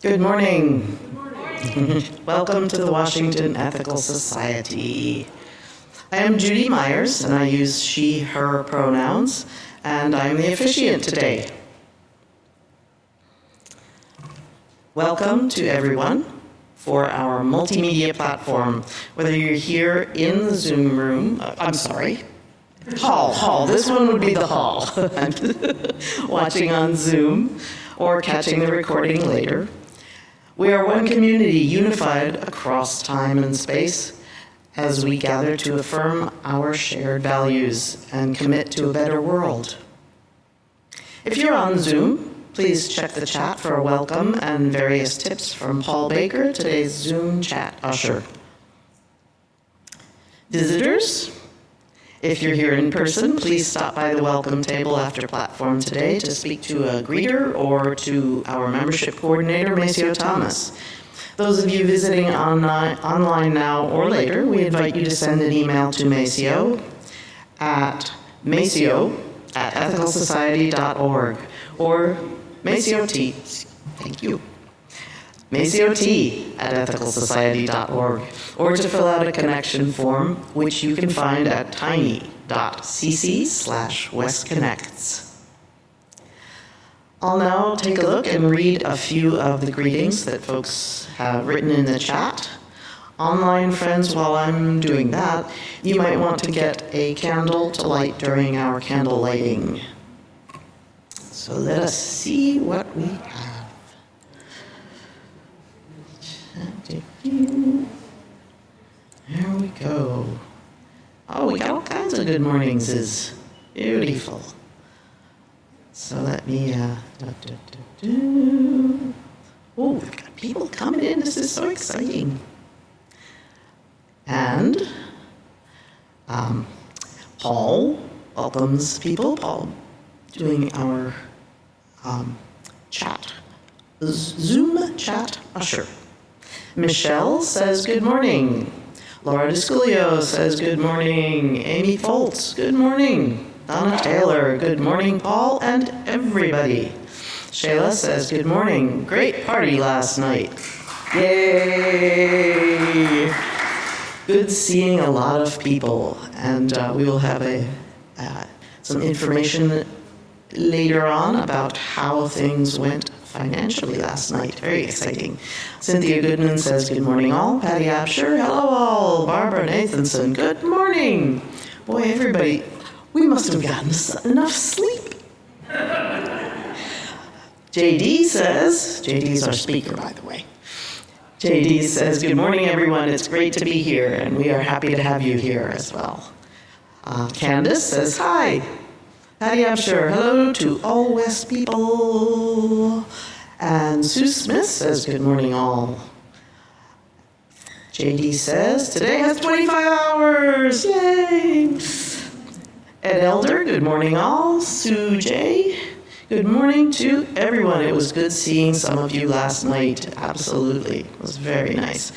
Good morning. Welcome to the Washington Ethical Society. I am Judy Myers, and I use she, her pronouns, and I'm the officiant today. Welcome to everyone for our multimedia platform, whether you're here in the Zoom room, uh, I'm sorry, hall, hall, this one would be the hall, watching on Zoom or catching the recording later. We are one community unified across time and space as we gather to affirm our shared values and commit to a better world. If you're on Zoom, please check the chat for a welcome and various tips from Paul Baker, today's Zoom chat usher. Visitors, if you're here in person, please stop by the welcome table after platform today to speak to a greeter or to our membership coordinator, Maceo Thomas. Those of you visiting online, online now or later, we invite you to send an email to Maceo at maceo at ethicalsociety.org or Maceo T, thank you, Maceo T at ethicalsociety.org, or to fill out a connection form, which you can find at tiny.cc slash westconnects. I'll now take a look and read a few of the greetings that folks have written in the chat. Online friends, while I'm doing that, you might want to get a candle to light during our candle lighting. So let us see what we have. There we go. Oh, we got all kinds of good mornings. Is beautiful. So let me. Uh, oh, we've got people coming in. This is so exciting. And um, Paul welcomes people. Paul doing our um, chat, Zoom chat usher. Michelle says good morning. Laura Desculio says good morning. Amy Foltz, good morning. Donna Taylor, good morning, Paul and everybody. Shayla says good morning. Great party last night. Yay! Good seeing a lot of people, and uh, we will have a uh, some information later on about how things went financially last night. Very exciting. Cynthia Goodman says, Good morning, all. Patty Absher, hello, all. Barbara Nathanson, good morning. Boy, everybody, we must have gotten enough sleep. JD says, JD is our speaker, by the way. JD says, Good morning, everyone. It's great to be here, and we are happy to have you here as well. Uh, Candace says, Hi. Patty Absher, hello to all West people. And Sue Smith says, Good morning, all. JD says, Today has 25 hours. Yay! Ed Elder, good morning, all. Sue J, good morning to everyone. It was good seeing some of you last night. Absolutely. It was very nice.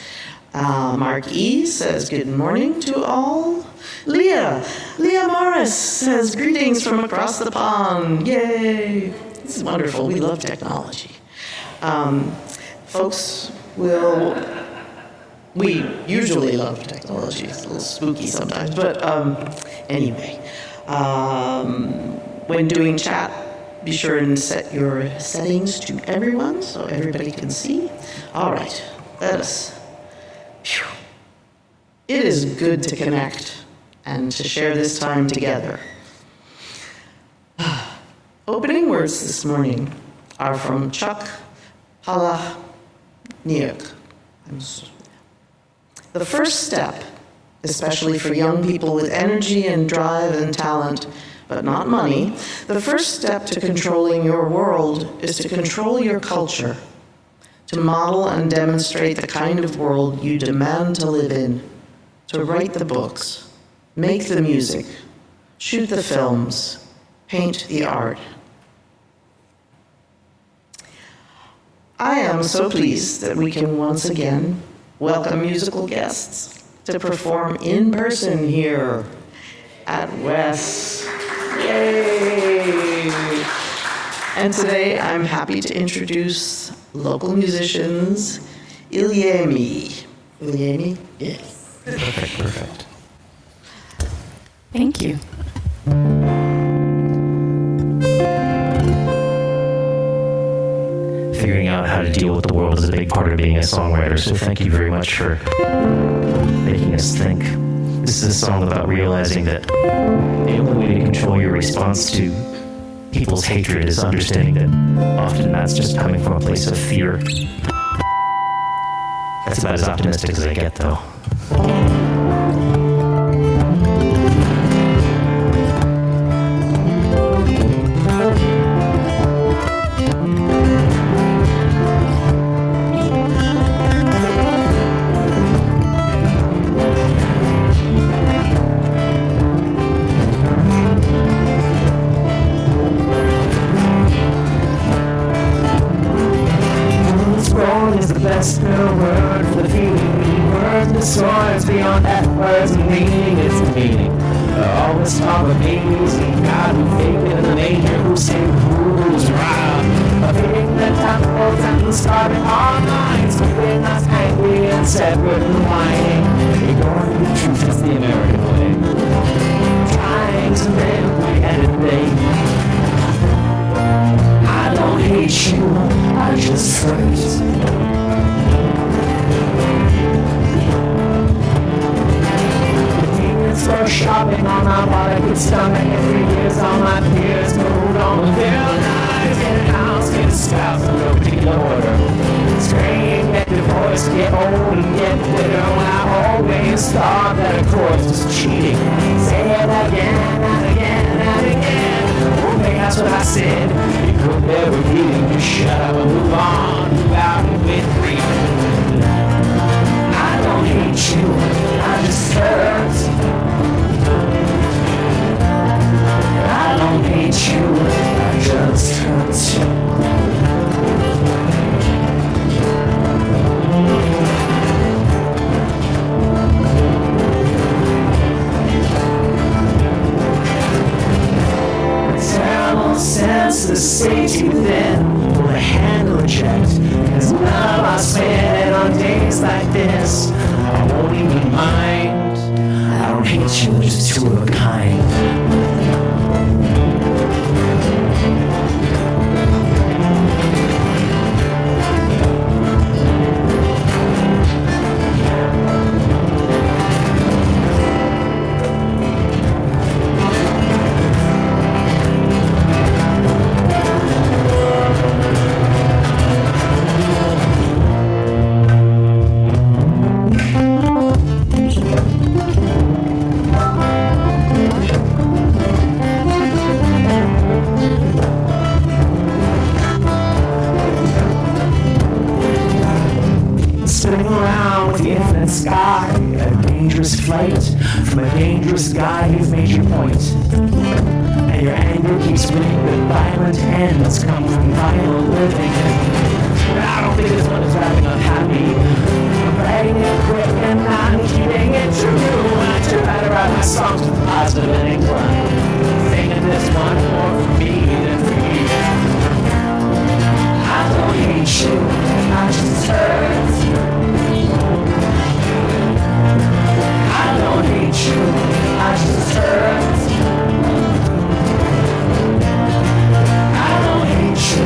Uh, Mark E says, Good morning to all. Leah, Leah Morris says, Greetings from across the pond. Yay! This is wonderful. We love technology. Um, folks will, we usually love technology. It's a little spooky sometimes, but um, anyway. Um, when doing chat, be sure and set your settings to everyone so everybody can see. All right, let us. Phew. It is good to connect and to share this time together. Opening words this morning are from Chuck Palahniuk. The first step, especially for young people with energy and drive and talent, but not money, the first step to controlling your world is to control your culture, to model and demonstrate the kind of world you demand to live in, to write the books, make the music, shoot the films, paint the art. I am so pleased that we can once again welcome musical guests to perform in person here at Wes. Yay! And today I'm happy to introduce local musicians, Ilyemi. Ilyemi? Yes. Perfect, perfect. Thank you. Figuring out how to deal with the world is a big part of being a songwriter, so thank you very much for making us think. This is a song about realizing that the only way to control your response to people's hatred is understanding that often that's just coming from a place of fear. That's about as optimistic as I get, though. Dangerous flight from a dangerous guy who's made your point. And your anger keeps winning, but violent ends come from violent living. I don't think this one is wrapping up happy. I'm writing it quick and I'm keeping it true. I try to write my songs with positive and inclined. Thinking this one more for me than for you. I don't hate you, I just hurt. I don't hate you, I just hurt. I don't hate you,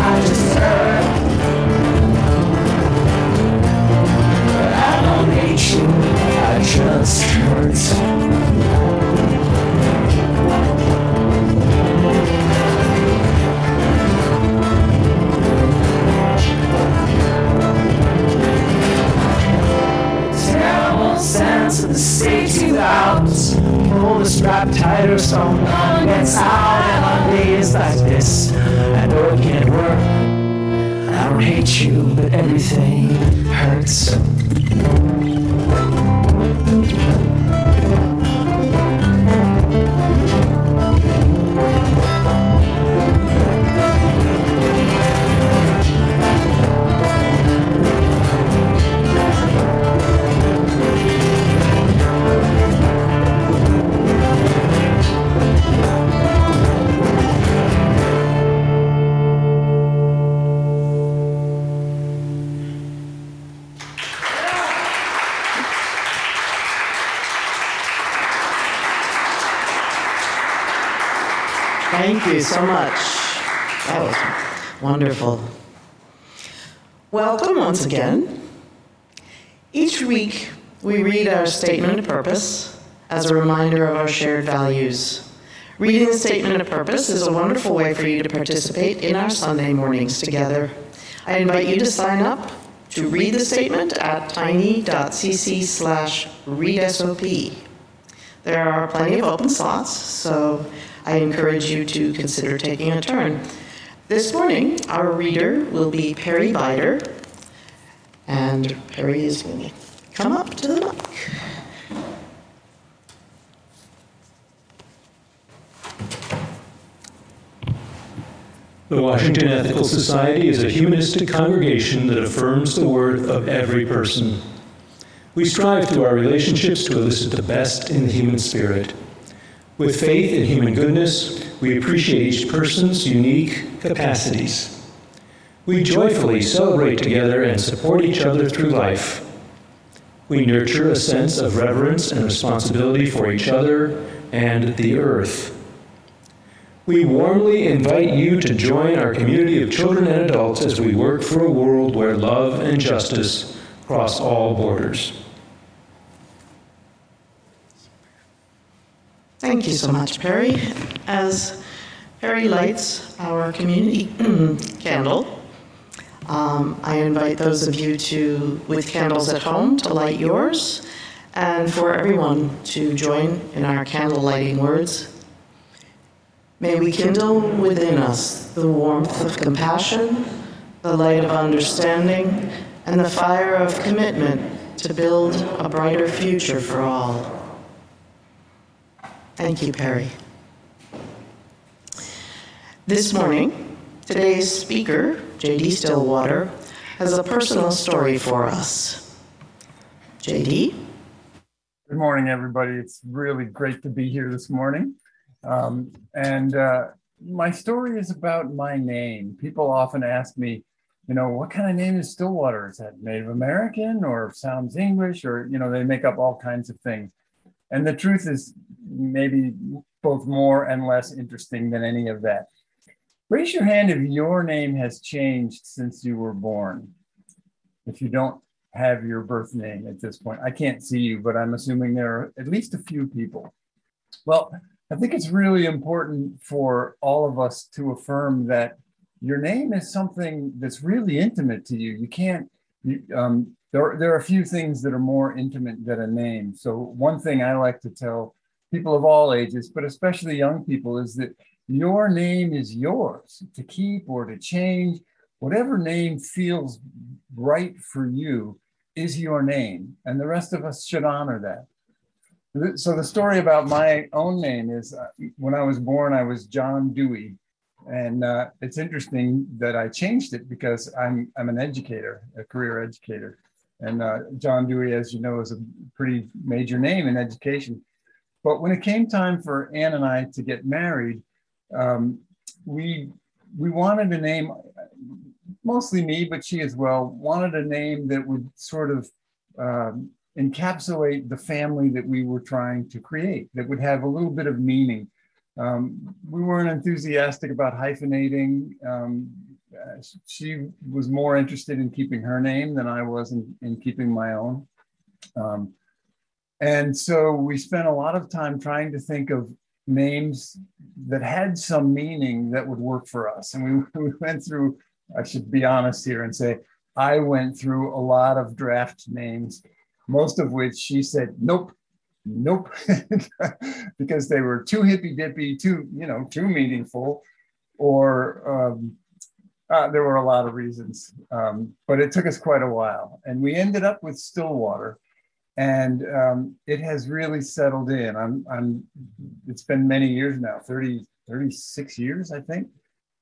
I just hurt. I don't hate you, I just hurt. Of the safety valves. Pull the strap tighter so no one gets out. And on days like this, I know it can't work. I don't hate you, but everything hurts. So much. That was wonderful. Welcome once again. Each week, we read our statement of purpose as a reminder of our shared values. Reading the statement of purpose is a wonderful way for you to participate in our Sunday mornings together. I invite you to sign up to read the statement at tiny.cc slash readsop. There are plenty of open slots, so I encourage you to consider taking a turn. This morning, our reader will be Perry Bider, and Perry is going to come up to the mic. The Washington Ethical Society is a humanistic congregation that affirms the worth of every person. We strive through our relationships to elicit the best in the human spirit. With faith in human goodness, we appreciate each person's unique capacities. We joyfully celebrate together and support each other through life. We nurture a sense of reverence and responsibility for each other and the earth. We warmly invite you to join our community of children and adults as we work for a world where love and justice cross all borders. Thank you so much, Perry. As Perry lights our community candle, um, I invite those of you to, with candles at home, to light yours, and for everyone to join in our candle lighting words May we kindle within us the warmth of compassion, the light of understanding, and the fire of commitment to build a brighter future for all. Thank you, Perry. This morning, today's speaker, J.D. Stillwater, has a personal story for us. J.D.? Good morning, everybody. It's really great to be here this morning. Um, and uh, my story is about my name. People often ask me, you know, what kind of name is Stillwater? Is that Native American or sounds English? Or, you know, they make up all kinds of things. And the truth is maybe both more and less interesting than any of that. Raise your hand if your name has changed since you were born. If you don't have your birth name at this point, I can't see you, but I'm assuming there are at least a few people. Well, I think it's really important for all of us to affirm that your name is something that's really intimate to you. You can't, you, um, there, there are a few things that are more intimate than a name. So, one thing I like to tell people of all ages, but especially young people, is that your name is yours to keep or to change. Whatever name feels right for you is your name. And the rest of us should honor that. So the story about my own name is uh, when I was born, I was John Dewey, and uh, it's interesting that I changed it because I'm I'm an educator, a career educator, and uh, John Dewey, as you know, is a pretty major name in education. But when it came time for Ann and I to get married, um, we we wanted a name, mostly me, but she as well wanted a name that would sort of um, encapsulate the family that we were trying to create that would have a little bit of meaning. Um, we weren't enthusiastic about hyphenating. Um, she was more interested in keeping her name than I was in, in keeping my own. Um, and so we spent a lot of time trying to think of names that had some meaning that would work for us. And we, we went through, I should be honest here and say, I went through a lot of draft names most of which she said, nope, nope, because they were too hippy dippy, too, you know, too meaningful, or um, uh, there were a lot of reasons. Um, but it took us quite a while. And we ended up with Stillwater. And um, it has really settled in. I'm, I'm, it's been many years now, 30, 36 years, I think,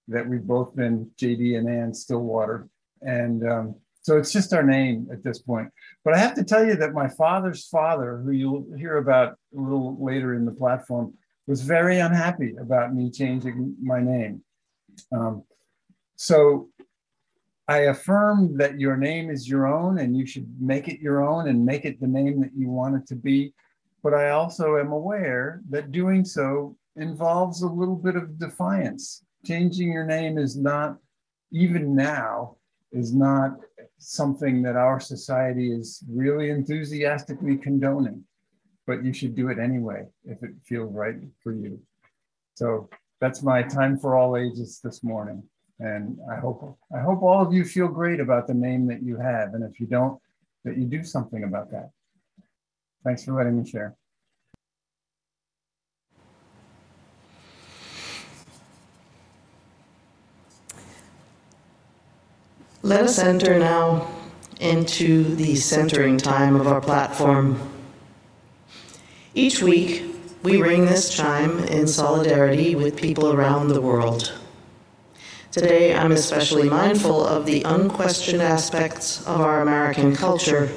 that we've both been JD and Ann Stillwater. And um, so it's just our name at this point. But I have to tell you that my father's father, who you'll hear about a little later in the platform, was very unhappy about me changing my name. Um, so I affirm that your name is your own and you should make it your own and make it the name that you want it to be. But I also am aware that doing so involves a little bit of defiance. Changing your name is not, even now, is not something that our society is really enthusiastically condoning, but you should do it anyway if it feels right for you. So that's my time for all ages this morning. And I hope I hope all of you feel great about the name that you have. And if you don't, that you do something about that. Thanks for letting me share. Let us enter now into the centering time of our platform. Each week, we ring this chime in solidarity with people around the world. Today, I'm especially mindful of the unquestioned aspects of our American culture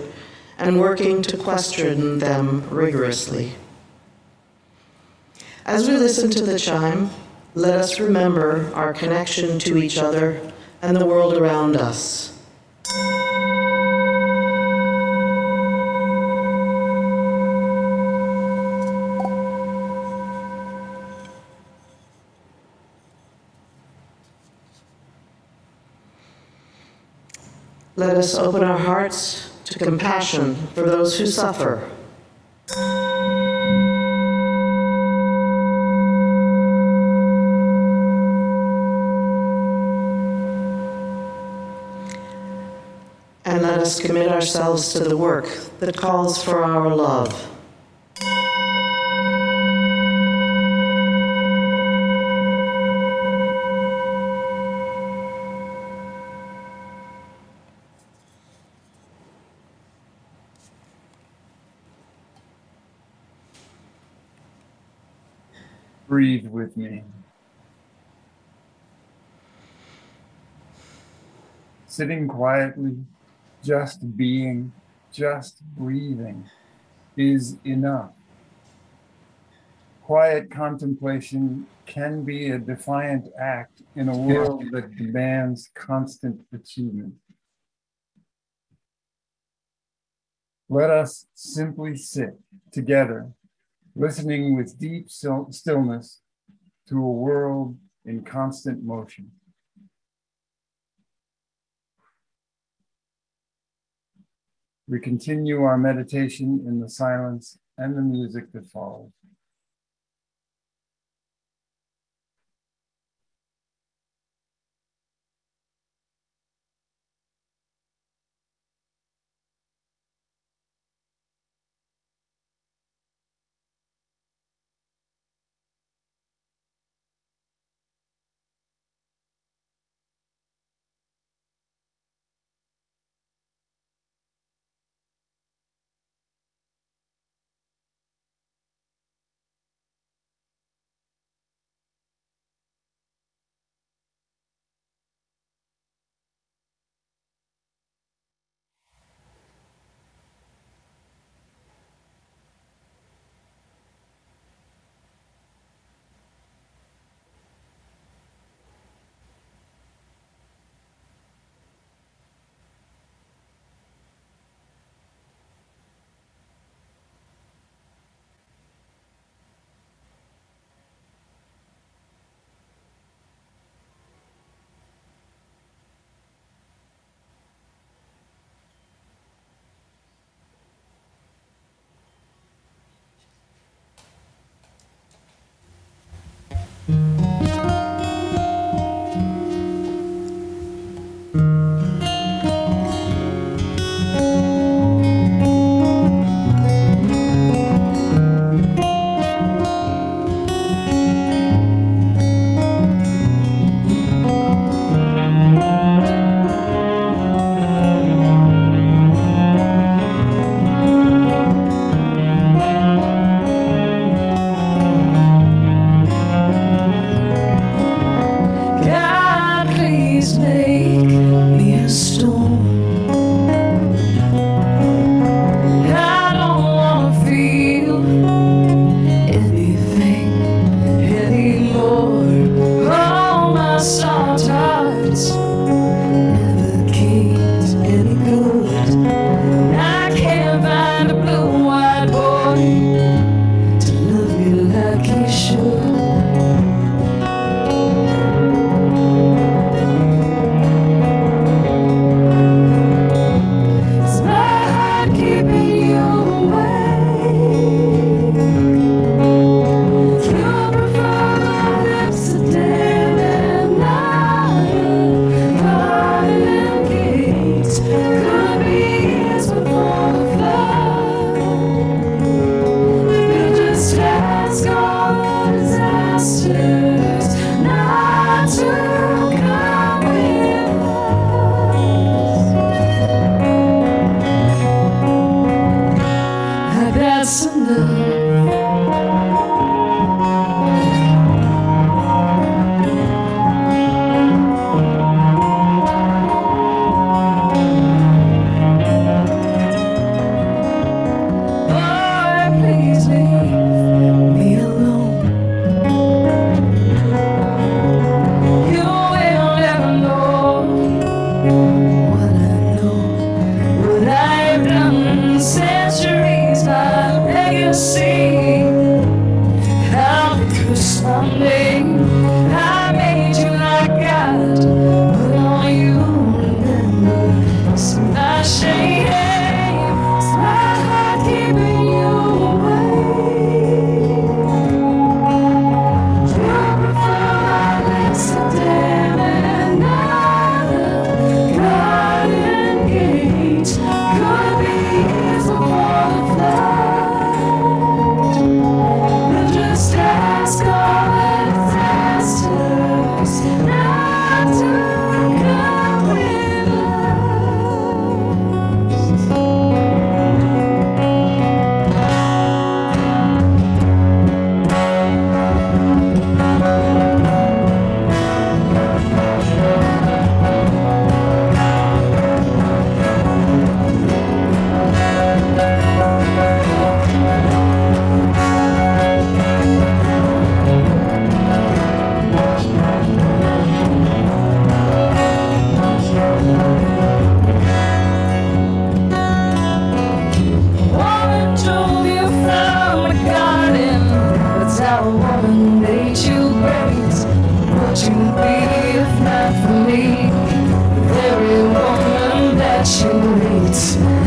and working to question them rigorously. As we listen to the chime, let us remember our connection to each other and the world around us. Let us open our hearts to compassion for those who suffer. And let us commit ourselves to the work that calls for our love. Breathe with me. Sitting quietly, just being, just breathing is enough. Quiet contemplation can be a defiant act in a world that demands constant achievement. Let us simply sit together, listening with deep stillness to a world in constant motion. We continue our meditation in the silence and the music that follows. lights.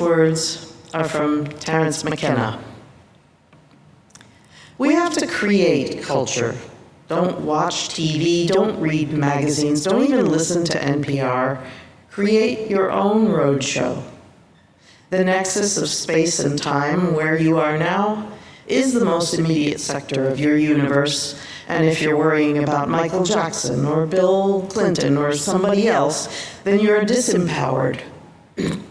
Words are from Terence McKenna. We have to create culture. Don't watch TV, don't read magazines, don't even listen to NPR. Create your own roadshow. The nexus of space and time, where you are now, is the most immediate sector of your universe. And if you're worrying about Michael Jackson or Bill Clinton or somebody else, then you're disempowered.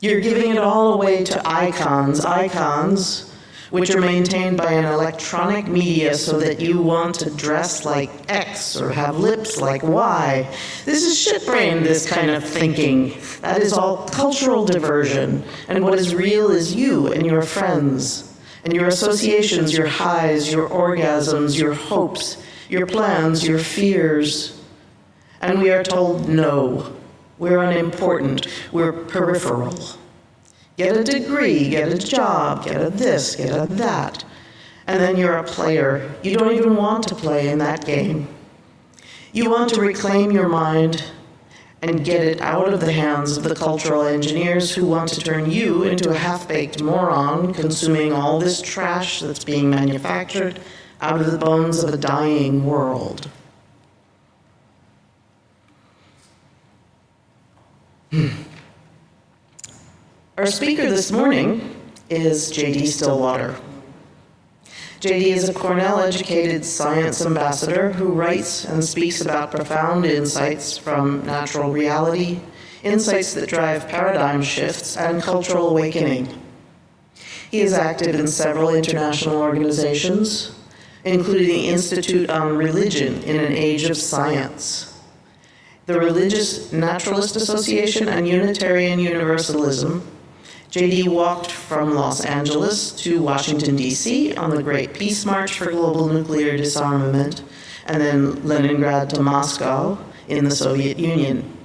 You're giving it all away to icons, icons, which are maintained by an electronic media so that you want to dress like X or have lips like Y. This is shitbrain, this kind of thinking. That is all cultural diversion. And what is real is you and your friends, and your associations, your highs, your orgasms, your hopes, your plans, your fears. And we are told no. We're unimportant. We're peripheral. Get a degree, get a job, get a this, get a that. And then you're a player. You don't even want to play in that game. You want to reclaim your mind and get it out of the hands of the cultural engineers who want to turn you into a half baked moron consuming all this trash that's being manufactured out of the bones of a dying world. Our speaker this morning is J.D. Stillwater. J.D. is a Cornell educated science ambassador who writes and speaks about profound insights from natural reality, insights that drive paradigm shifts and cultural awakening. He is active in several international organizations, including the Institute on Religion in an Age of Science the Religious Naturalist Association and Unitarian Universalism. JD walked from Los Angeles to Washington, D.C. on the Great Peace March for Global Nuclear Disarmament, and then Leningrad to Moscow in the Soviet Union.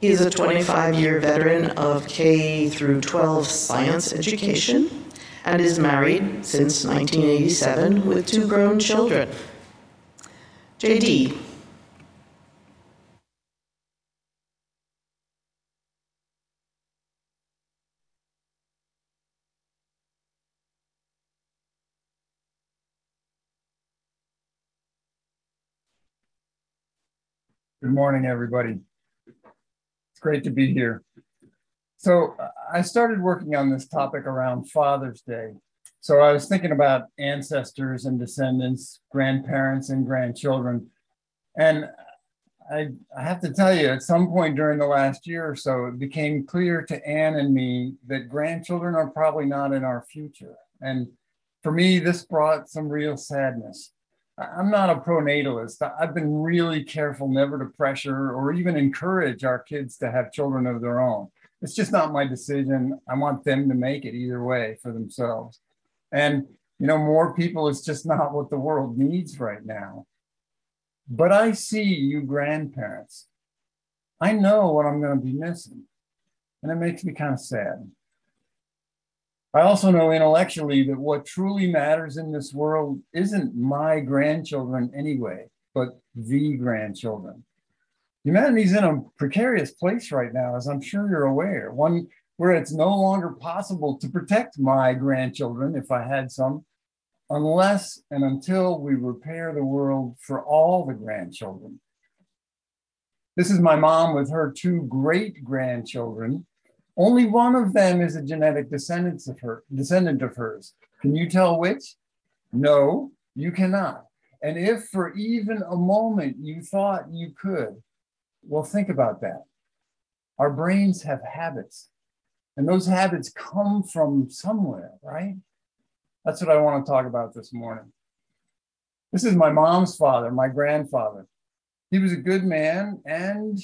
He is a 25 year veteran of K through 12 science education and is married since 1987 with two grown children. JD, Good morning, everybody. It's great to be here. So, I started working on this topic around Father's Day. So, I was thinking about ancestors and descendants, grandparents and grandchildren. And I, I have to tell you, at some point during the last year or so, it became clear to Anne and me that grandchildren are probably not in our future. And for me, this brought some real sadness. I'm not a pronatalist. I've been really careful never to pressure or even encourage our kids to have children of their own. It's just not my decision. I want them to make it either way for themselves. And, you know, more people is just not what the world needs right now. But I see you grandparents. I know what I'm going to be missing. And it makes me kind of sad. I also know intellectually that what truly matters in this world isn't my grandchildren anyway, but the grandchildren. Humanity's in a precarious place right now, as I'm sure you're aware, one where it's no longer possible to protect my grandchildren, if I had some, unless and until we repair the world for all the grandchildren. This is my mom with her two great grandchildren only one of them is a genetic descendant of her, descendant of hers. Can you tell which? No, you cannot. And if for even a moment you thought you could, well, think about that. Our brains have habits, and those habits come from somewhere, right? That's what I want to talk about this morning. This is my mom's father, my grandfather. He was a good man and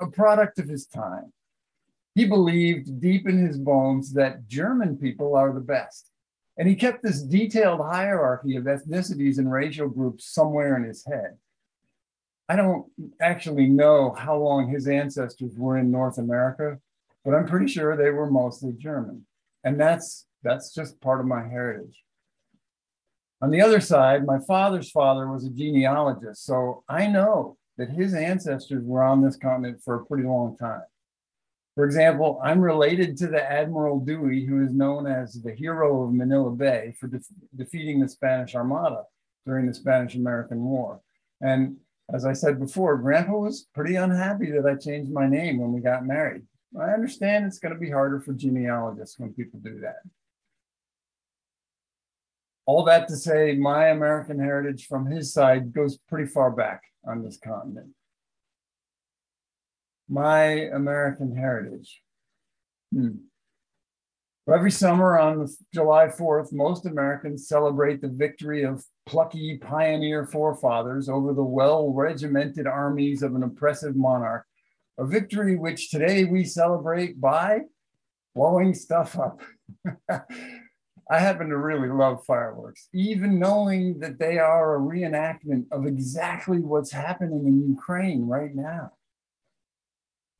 a product of his time. He believed deep in his bones that German people are the best. And he kept this detailed hierarchy of ethnicities and racial groups somewhere in his head. I don't actually know how long his ancestors were in North America, but I'm pretty sure they were mostly German. And that's that's just part of my heritage. On the other side, my father's father was a genealogist, so I know that his ancestors were on this continent for a pretty long time. For example, I'm related to the Admiral Dewey, who is known as the hero of Manila Bay for de- defeating the Spanish Armada during the Spanish American War. And as I said before, Grandpa was pretty unhappy that I changed my name when we got married. I understand it's going to be harder for genealogists when people do that. All that to say, my American heritage from his side goes pretty far back on this continent my American heritage. Hmm. Every summer on July 4th, most Americans celebrate the victory of plucky pioneer forefathers over the well regimented armies of an oppressive monarch, a victory which today we celebrate by blowing stuff up. I happen to really love fireworks, even knowing that they are a reenactment of exactly what's happening in Ukraine right now.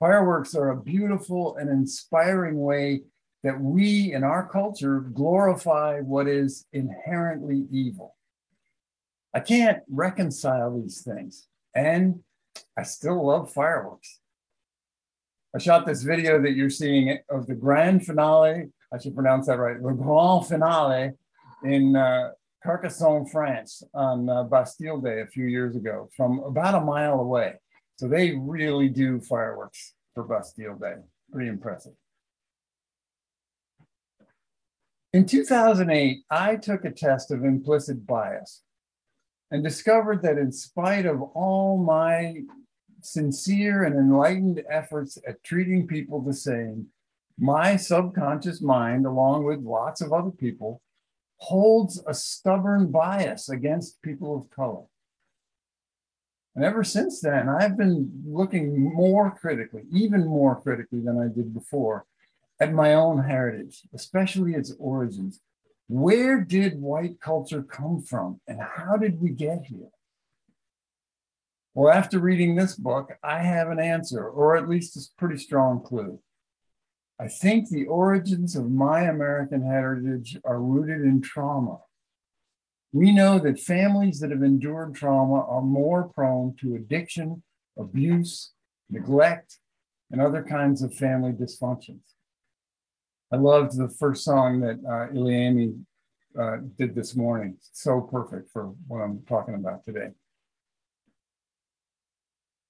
Fireworks are a beautiful and inspiring way that we in our culture glorify what is inherently evil. I can't reconcile these things, and I still love fireworks. I shot this video that you're seeing of the grand finale. I should pronounce that right. The grand finale in uh, Carcassonne, France, on uh, Bastille Day a few years ago, from about a mile away. So they really do fireworks for Bastille Day. Pretty impressive. In 2008, I took a test of implicit bias and discovered that in spite of all my sincere and enlightened efforts at treating people the same, my subconscious mind, along with lots of other people, holds a stubborn bias against people of color. And ever since then, I've been looking more critically, even more critically than I did before, at my own heritage, especially its origins. Where did white culture come from and how did we get here? Well, after reading this book, I have an answer, or at least a pretty strong clue. I think the origins of my American heritage are rooted in trauma we know that families that have endured trauma are more prone to addiction, abuse, neglect, and other kinds of family dysfunctions. I loved the first song that uh, Iliami uh, did this morning. So perfect for what I'm talking about today.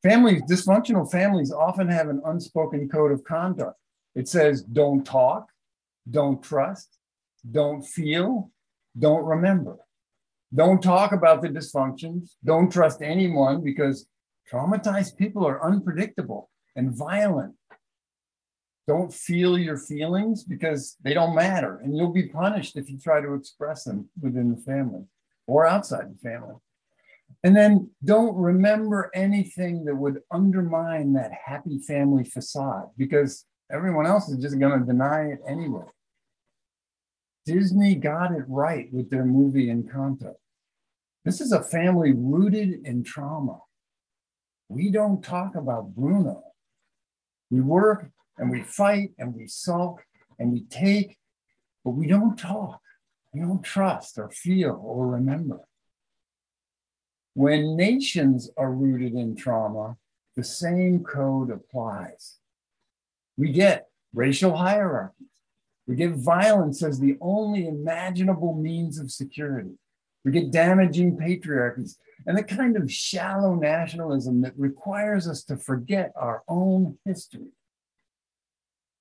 Families, dysfunctional families often have an unspoken code of conduct. It says, don't talk, don't trust, don't feel, don't remember. Don't talk about the dysfunctions. Don't trust anyone because traumatized people are unpredictable and violent. Don't feel your feelings because they don't matter and you'll be punished if you try to express them within the family or outside the family. And then don't remember anything that would undermine that happy family facade because everyone else is just going to deny it anyway. Disney got it right with their movie Encanto. This is a family rooted in trauma. We don't talk about Bruno. We work and we fight and we sulk and we take, but we don't talk. We don't trust or feel or remember. When nations are rooted in trauma, the same code applies. We get racial hierarchies. We get violence as the only imaginable means of security. We get damaging patriarchies and the kind of shallow nationalism that requires us to forget our own history.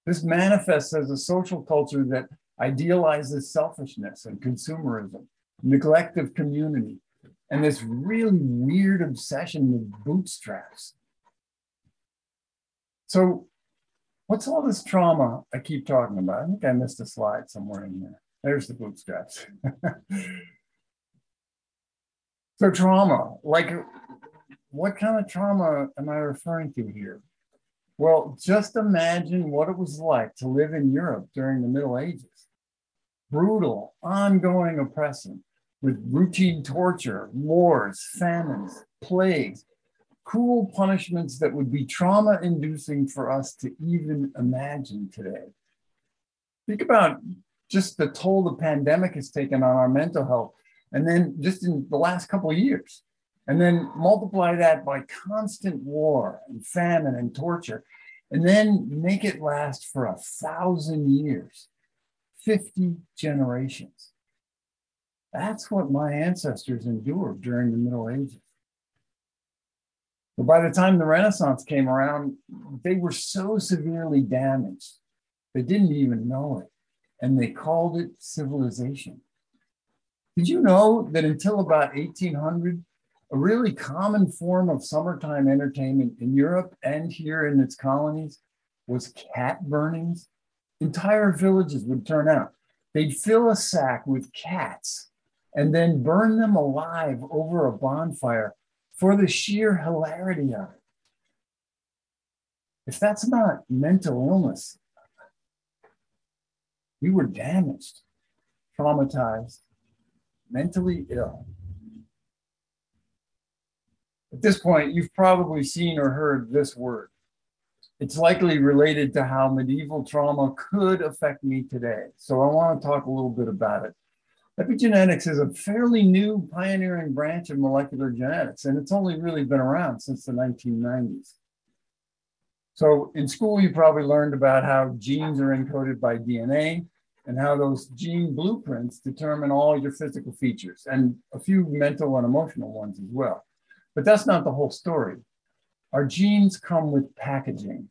This manifests as a social culture that idealizes selfishness and consumerism, neglect of community, and this really weird obsession with bootstraps. So, what's all this trauma I keep talking about? I think I missed a slide somewhere in here. There's the bootstraps. so, trauma, like, what kind of trauma am I referring to here? Well, just imagine what it was like to live in Europe during the Middle Ages. Brutal, ongoing oppression with routine torture, wars, famines, plagues, cruel punishments that would be trauma inducing for us to even imagine today. Think about just the toll the pandemic has taken on our mental health, and then just in the last couple of years. And then multiply that by constant war and famine and torture, and then make it last for a thousand years, 50 generations. That's what my ancestors endured during the Middle Ages. But by the time the Renaissance came around, they were so severely damaged, they didn't even know it. And they called it civilization. Did you know that until about 1800, a really common form of summertime entertainment in Europe and here in its colonies was cat burnings? Entire villages would turn out. They'd fill a sack with cats and then burn them alive over a bonfire for the sheer hilarity of it. If that's not mental illness, we were damaged, traumatized, mentally ill. At this point, you've probably seen or heard this word. It's likely related to how medieval trauma could affect me today. So I want to talk a little bit about it. Epigenetics is a fairly new pioneering branch of molecular genetics, and it's only really been around since the 1990s. So in school, you probably learned about how genes are encoded by DNA and how those gene blueprints determine all your physical features and a few mental and emotional ones as well. But that's not the whole story. Our genes come with packaging.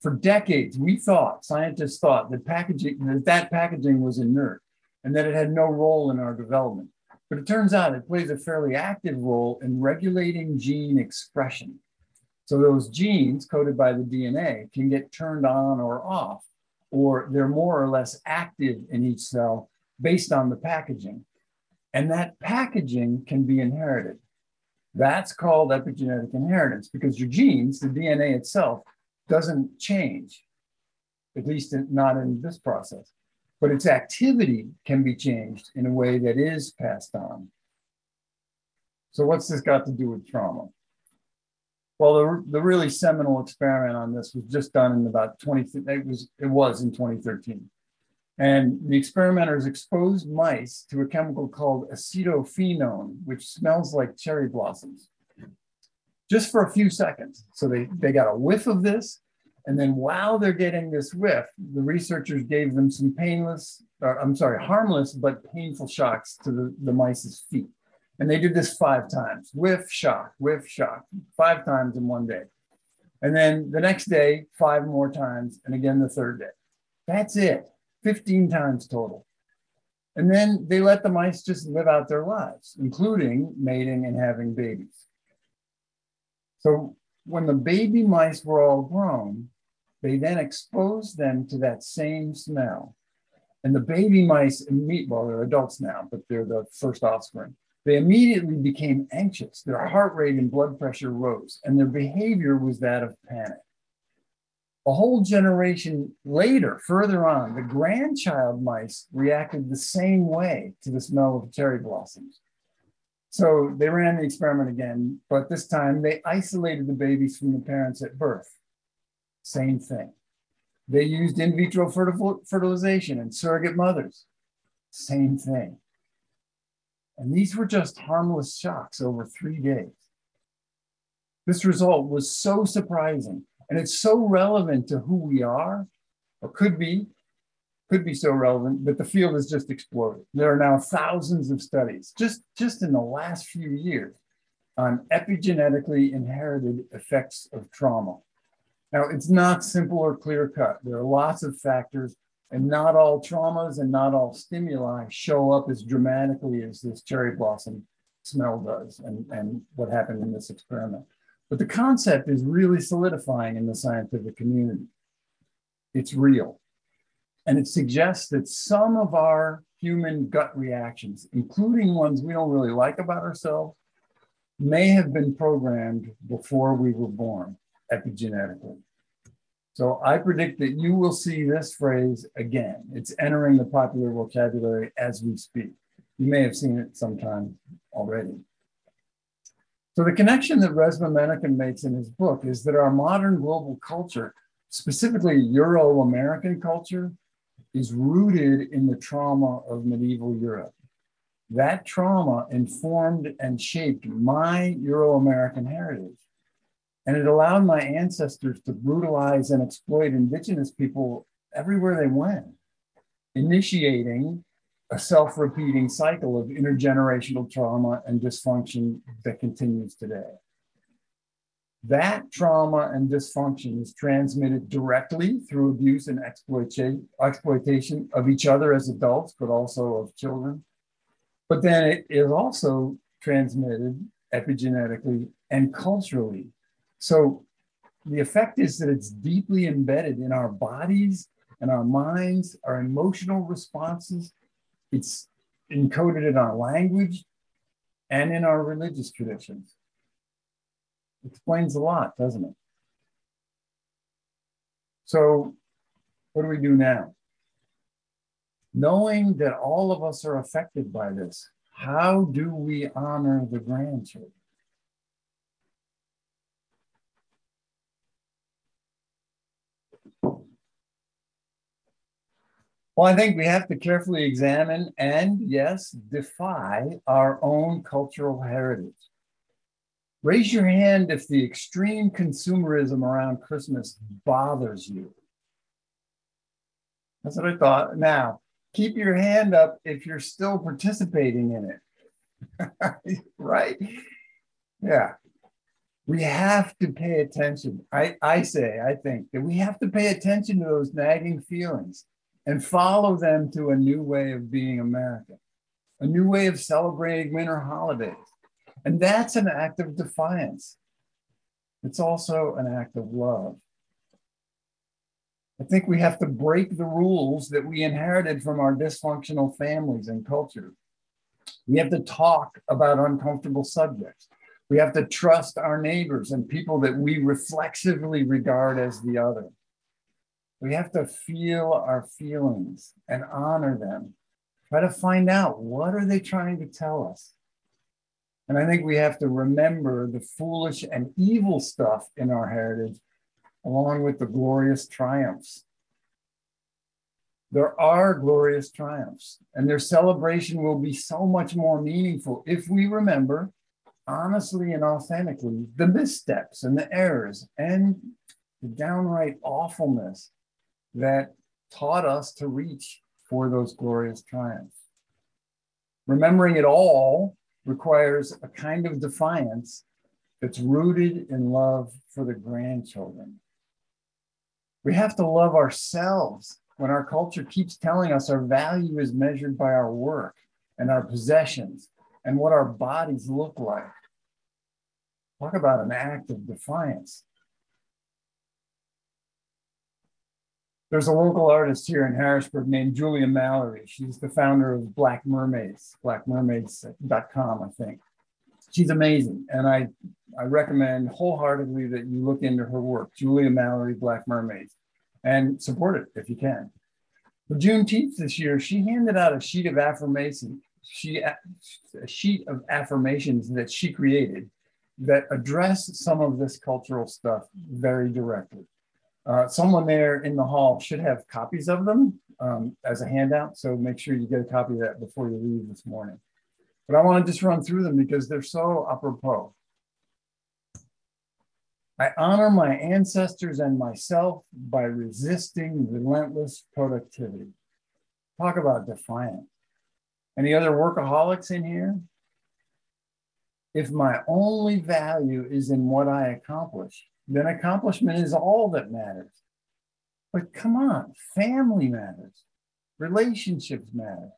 For decades, we thought, scientists thought that packaging, that, that packaging was inert and that it had no role in our development. But it turns out it plays a fairly active role in regulating gene expression. So those genes coded by the DNA can get turned on or off, or they're more or less active in each cell based on the packaging. And that packaging can be inherited. That's called epigenetic inheritance because your genes, the DNA itself, doesn't change, at least not in this process but its activity can be changed in a way that is passed on. So what's this got to do with trauma? Well, the, the really seminal experiment on this was just done in about 20, it was, it was in 2013. And the experimenters exposed mice to a chemical called acetophenone, which smells like cherry blossoms, just for a few seconds. So they, they got a whiff of this and then while they're getting this whiff, the researchers gave them some painless, or I'm sorry, harmless but painful shocks to the, the mice's feet. And they did this five times whiff, shock, whiff, shock, five times in one day. And then the next day, five more times, and again the third day. That's it, 15 times total. And then they let the mice just live out their lives, including mating and having babies. So when the baby mice were all grown, they then exposed them to that same smell. And the baby mice, well, they're adults now, but they're the first offspring. They immediately became anxious. Their heart rate and blood pressure rose, and their behavior was that of panic. A whole generation later, further on, the grandchild mice reacted the same way to the smell of cherry blossoms. So they ran the experiment again, but this time they isolated the babies from the parents at birth. Same thing. They used in vitro fertilization and surrogate mothers. Same thing. And these were just harmless shocks over three days. This result was so surprising and it's so relevant to who we are, or could be, could be so relevant that the field has just exploded. There are now thousands of studies just, just in the last few years on epigenetically inherited effects of trauma. Now, it's not simple or clear cut. There are lots of factors, and not all traumas and not all stimuli show up as dramatically as this cherry blossom smell does and, and what happened in this experiment. But the concept is really solidifying in the scientific community. It's real. And it suggests that some of our human gut reactions, including ones we don't really like about ourselves, may have been programmed before we were born epigenetically. So I predict that you will see this phrase again. It's entering the popular vocabulary as we speak. You may have seen it sometime already. So the connection that Resmaa Menakem makes in his book is that our modern global culture, specifically Euro-American culture, is rooted in the trauma of medieval Europe. That trauma informed and shaped my Euro American heritage. And it allowed my ancestors to brutalize and exploit indigenous people everywhere they went, initiating a self repeating cycle of intergenerational trauma and dysfunction that continues today. That trauma and dysfunction is transmitted directly through abuse and exploitation of each other as adults, but also of children. But then it is also transmitted epigenetically and culturally. So the effect is that it's deeply embedded in our bodies and our minds, our emotional responses. It's encoded in our language and in our religious traditions explains a lot, doesn't it? So, what do we do now? Knowing that all of us are affected by this, how do we honor the grandchildren? Well, I think we have to carefully examine and, yes, defy our own cultural heritage. Raise your hand if the extreme consumerism around Christmas bothers you. That's what I thought. Now, keep your hand up if you're still participating in it. right? Yeah. We have to pay attention. I, I say, I think that we have to pay attention to those nagging feelings and follow them to a new way of being American, a new way of celebrating winter holidays and that's an act of defiance. It's also an act of love. I think we have to break the rules that we inherited from our dysfunctional families and culture. We have to talk about uncomfortable subjects. We have to trust our neighbors and people that we reflexively regard as the other. We have to feel our feelings and honor them. Try to find out what are they trying to tell us? And I think we have to remember the foolish and evil stuff in our heritage, along with the glorious triumphs. There are glorious triumphs, and their celebration will be so much more meaningful if we remember, honestly and authentically, the missteps and the errors and the downright awfulness that taught us to reach for those glorious triumphs. Remembering it all requires a kind of defiance that's rooted in love for the grandchildren. We have to love ourselves when our culture keeps telling us our value is measured by our work and our possessions and what our bodies look like. Talk about an act of defiance. There's a local artist here in Harrisburg named Julia Mallory. She's the founder of Black Mermaids, blackmermaids.com, I think. She's amazing. And I, I recommend wholeheartedly that you look into her work, Julia Mallory, Black Mermaids, and support it if you can. For Juneteenth this year, she handed out a sheet of affirmation, she, a sheet of affirmations that she created that address some of this cultural stuff very directly. Uh, someone there in the hall should have copies of them um, as a handout. So make sure you get a copy of that before you leave this morning. But I want to just run through them because they're so apropos. I honor my ancestors and myself by resisting relentless productivity. Talk about defiant. Any other workaholics in here? If my only value is in what I accomplish, then accomplishment is all that matters. But come on, family matters, relationships matter,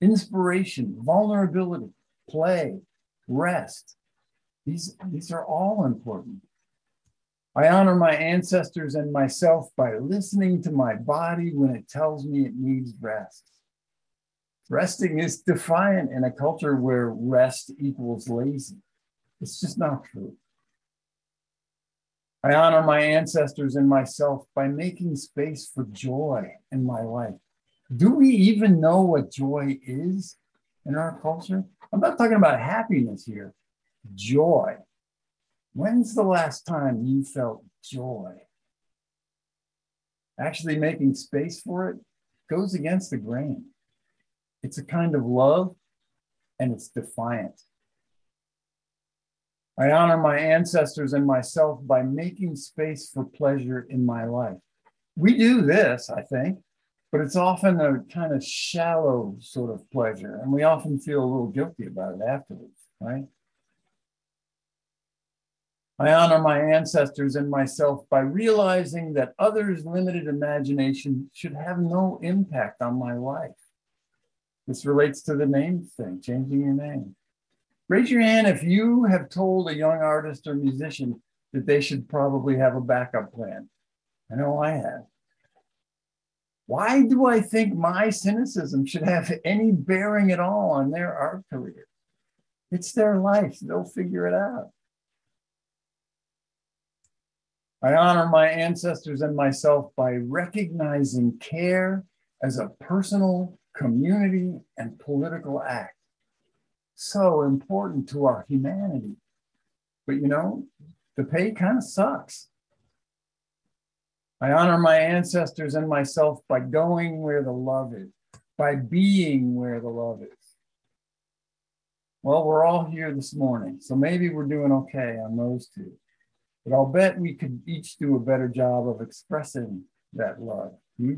inspiration, vulnerability, play, rest. These, these are all important. I honor my ancestors and myself by listening to my body when it tells me it needs rest. Resting is defiant in a culture where rest equals lazy. It's just not true. I honor my ancestors and myself by making space for joy in my life. Do we even know what joy is in our culture? I'm not talking about happiness here, joy. When's the last time you felt joy? Actually, making space for it goes against the grain. It's a kind of love and it's defiant. I honor my ancestors and myself by making space for pleasure in my life. We do this, I think, but it's often a kind of shallow sort of pleasure, and we often feel a little guilty about it afterwards, right? I honor my ancestors and myself by realizing that others' limited imagination should have no impact on my life. This relates to the name thing, changing your name. Raise your hand if you have told a young artist or musician that they should probably have a backup plan. I know I have. Why do I think my cynicism should have any bearing at all on their art career? It's their life, they'll figure it out. I honor my ancestors and myself by recognizing care as a personal, community, and political act. So important to our humanity. But you know, the pay kind of sucks. I honor my ancestors and myself by going where the love is, by being where the love is. Well, we're all here this morning, so maybe we're doing okay on those two. But I'll bet we could each do a better job of expressing that love. Hmm?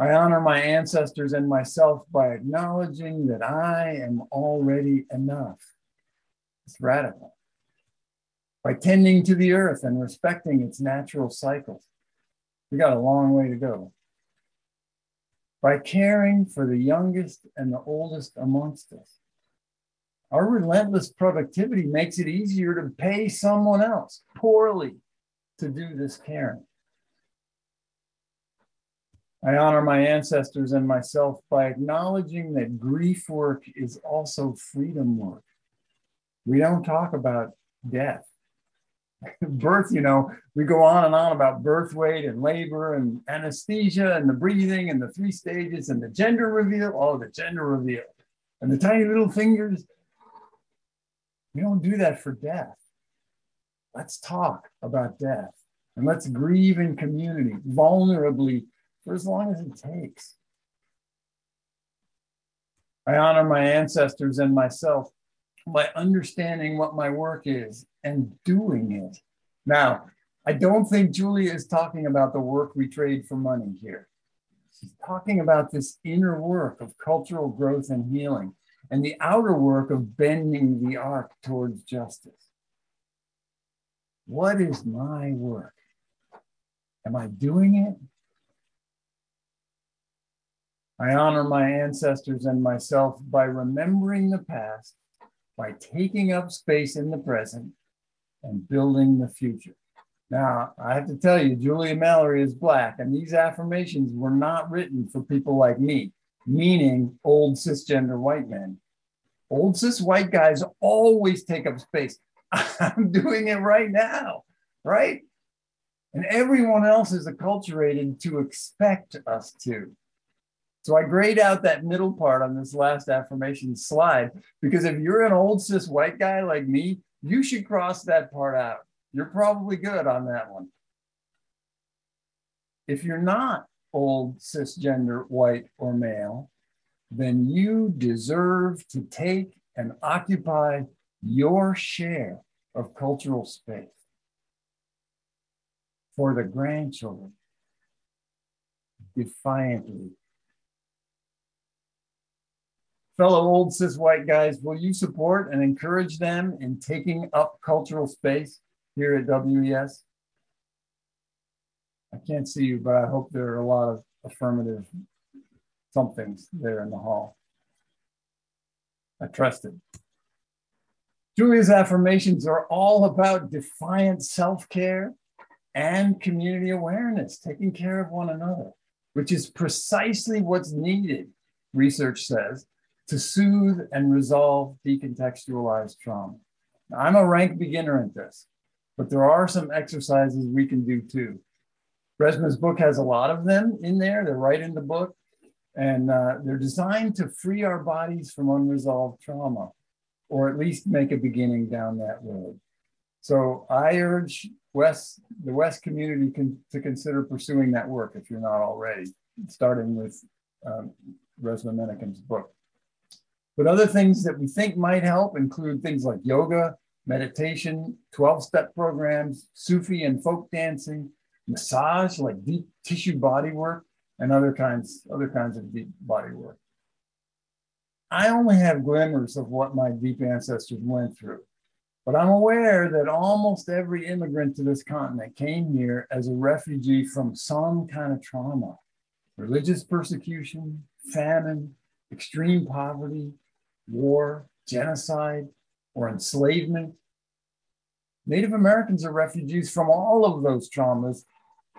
I honor my ancestors and myself by acknowledging that I am already enough. It's radical. By tending to the earth and respecting its natural cycles. We got a long way to go. By caring for the youngest and the oldest amongst us. Our relentless productivity makes it easier to pay someone else poorly to do this caring. I honor my ancestors and myself by acknowledging that grief work is also freedom work. We don't talk about death. birth, you know, we go on and on about birth weight and labor and anesthesia and the breathing and the three stages and the gender reveal. Oh, the gender reveal and the tiny little fingers. We don't do that for death. Let's talk about death and let's grieve in community, vulnerably for as long as it takes. I honor my ancestors and myself by understanding what my work is and doing it. Now, I don't think Julia is talking about the work we trade for money here. She's talking about this inner work of cultural growth and healing and the outer work of bending the arc towards justice. What is my work? Am I doing it? I honor my ancestors and myself by remembering the past, by taking up space in the present, and building the future. Now, I have to tell you, Julia Mallory is Black, and these affirmations were not written for people like me, meaning old cisgender white men. Old cis white guys always take up space. I'm doing it right now, right? And everyone else is acculturated to expect us to. So I grayed out that middle part on this last affirmation slide because if you're an old cis white guy like me, you should cross that part out. You're probably good on that one. If you're not old cisgender white or male, then you deserve to take and occupy your share of cultural space for the grandchildren defiantly fellow old cis white guys, will you support and encourage them in taking up cultural space here at WES? I can't see you, but I hope there are a lot of affirmative somethings there in the hall. I trusted. Julia's affirmations are all about defiant self care and community awareness, taking care of one another, which is precisely what's needed, research says, to soothe and resolve decontextualized trauma. Now, I'm a rank beginner at this, but there are some exercises we can do too. Resmaa's book has a lot of them in there. They're right in the book. And uh, they're designed to free our bodies from unresolved trauma, or at least make a beginning down that road. So I urge West, the West community to consider pursuing that work if you're not already, starting with um, Resmaa Menakem's book. But other things that we think might help include things like yoga, meditation, 12 step programs, Sufi and folk dancing, massage, like deep tissue body work, and other kinds, other kinds of deep body work. I only have glimmers of what my deep ancestors went through, but I'm aware that almost every immigrant to this continent came here as a refugee from some kind of trauma religious persecution, famine, extreme poverty, war, genocide, or enslavement. Native Americans are refugees from all of those traumas,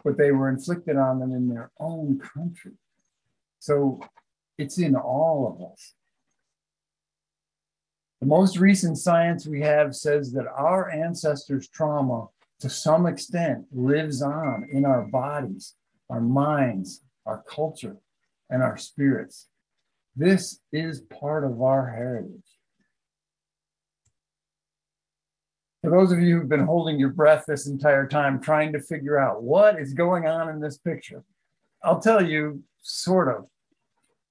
but they were inflicted on them in their own country. So it's in all of us. The most recent science we have says that our ancestors' trauma, to some extent, lives on in our bodies, our minds, our culture, and our spirits. This is part of our heritage. For those of you who've been holding your breath this entire time, trying to figure out what is going on in this picture, I'll tell you, sort of.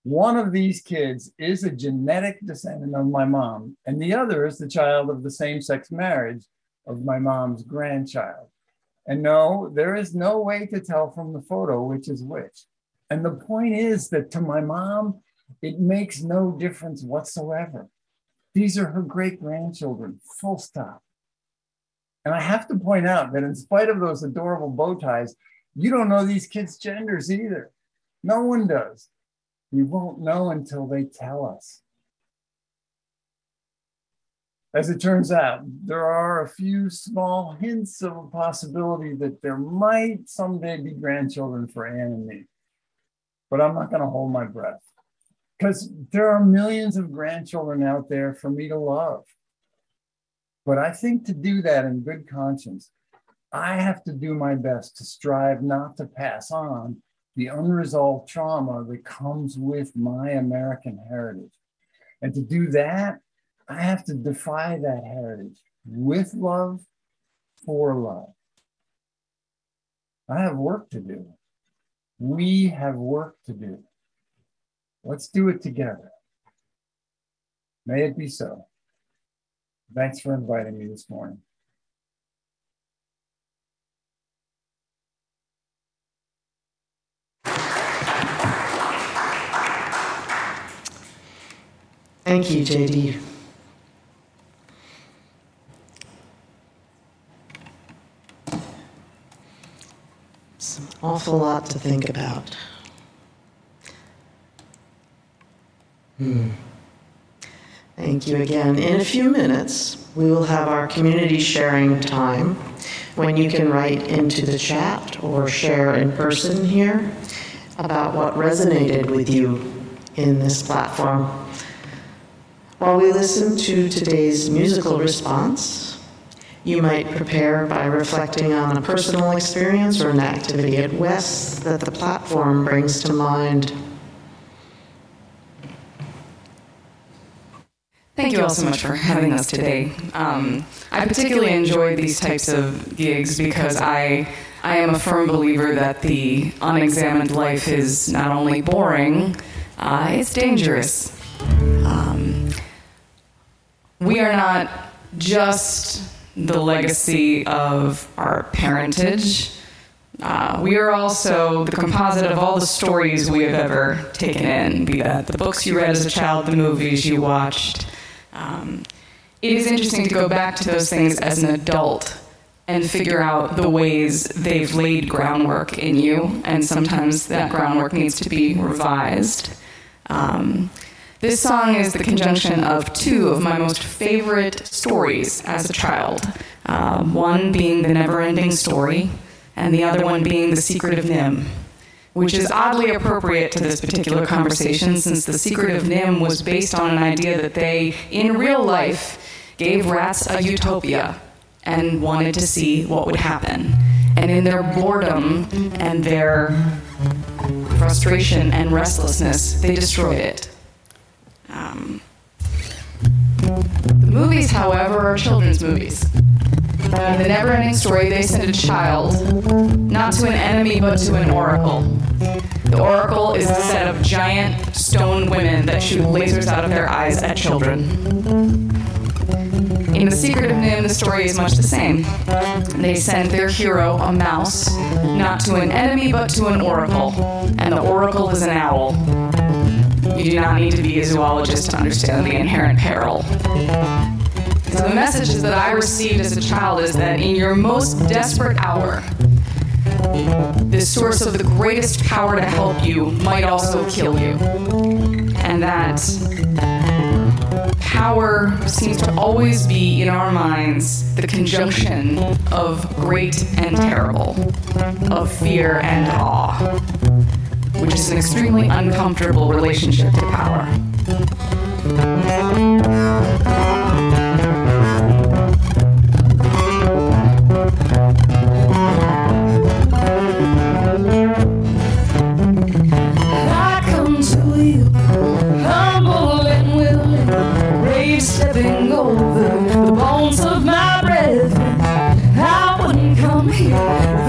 One of these kids is a genetic descendant of my mom, and the other is the child of the same sex marriage of my mom's grandchild. And no, there is no way to tell from the photo which is which. And the point is that to my mom, it makes no difference whatsoever. These are her great grandchildren, full stop. And I have to point out that in spite of those adorable bow ties, you don't know these kids' genders either. No one does. We won't know until they tell us. As it turns out, there are a few small hints of a possibility that there might someday be grandchildren for Anne and me. But I'm not going to hold my breath because there are millions of grandchildren out there for me to love. But I think to do that in good conscience, I have to do my best to strive not to pass on the unresolved trauma that comes with my American heritage. And to do that, I have to defy that heritage with love, for love. I have work to do. We have work to do. Let's do it together. May it be so. Thanks for inviting me this morning. Thank you, JD. It's an awful lot to think about. Hmm. Thank you again. In a few minutes, we will have our community sharing time when you can write into the chat or share in person here about what resonated with you in this platform. While we listen to today's musical response, you might prepare by reflecting on a personal experience or an activity at West that the platform brings to mind. Thank you all so much for having us today. Um, I particularly enjoy these types of gigs because I, I am a firm believer that the unexamined life is not only boring, uh, it's dangerous. Um, we are not just the legacy of our parentage. Uh, we are also the composite of all the stories we have ever taken in, be that the books you read as a child, the movies you watched. Um, it is interesting to go back to those things as an adult and figure out the ways they've laid groundwork in you, and sometimes that groundwork needs to be revised. Um, This song is the conjunction of two of my most favorite stories as a child. Uh, one being The Never Ending Story, and the other one being The Secret of NIMH, which is oddly appropriate to this particular conversation since The Secret of NIMH was based on an idea that they, in real life, gave rats a utopia and wanted to see what would happen. And in their boredom and their frustration and restlessness, they destroyed it. Um, the movies, however, are children's movies. In the never ending story, they send a child, not to an enemy, but to an oracle. The oracle is a set of giant stone women that shoot lasers out of their eyes at children. In The Secret of NIMH, the story is much the same. They send their hero, a mouse, not to an enemy, but to an oracle. And the oracle is an owl. You do not need to be a zoologist to understand the inherent peril. So the messages that I received as a child is that in your most desperate hour, the source of the greatest power to help you might also kill you. And that power seems to always be in our minds the conjunction of great and terrible, of fear and awe, which is an extremely uncomfortable relationship to power. Thank you.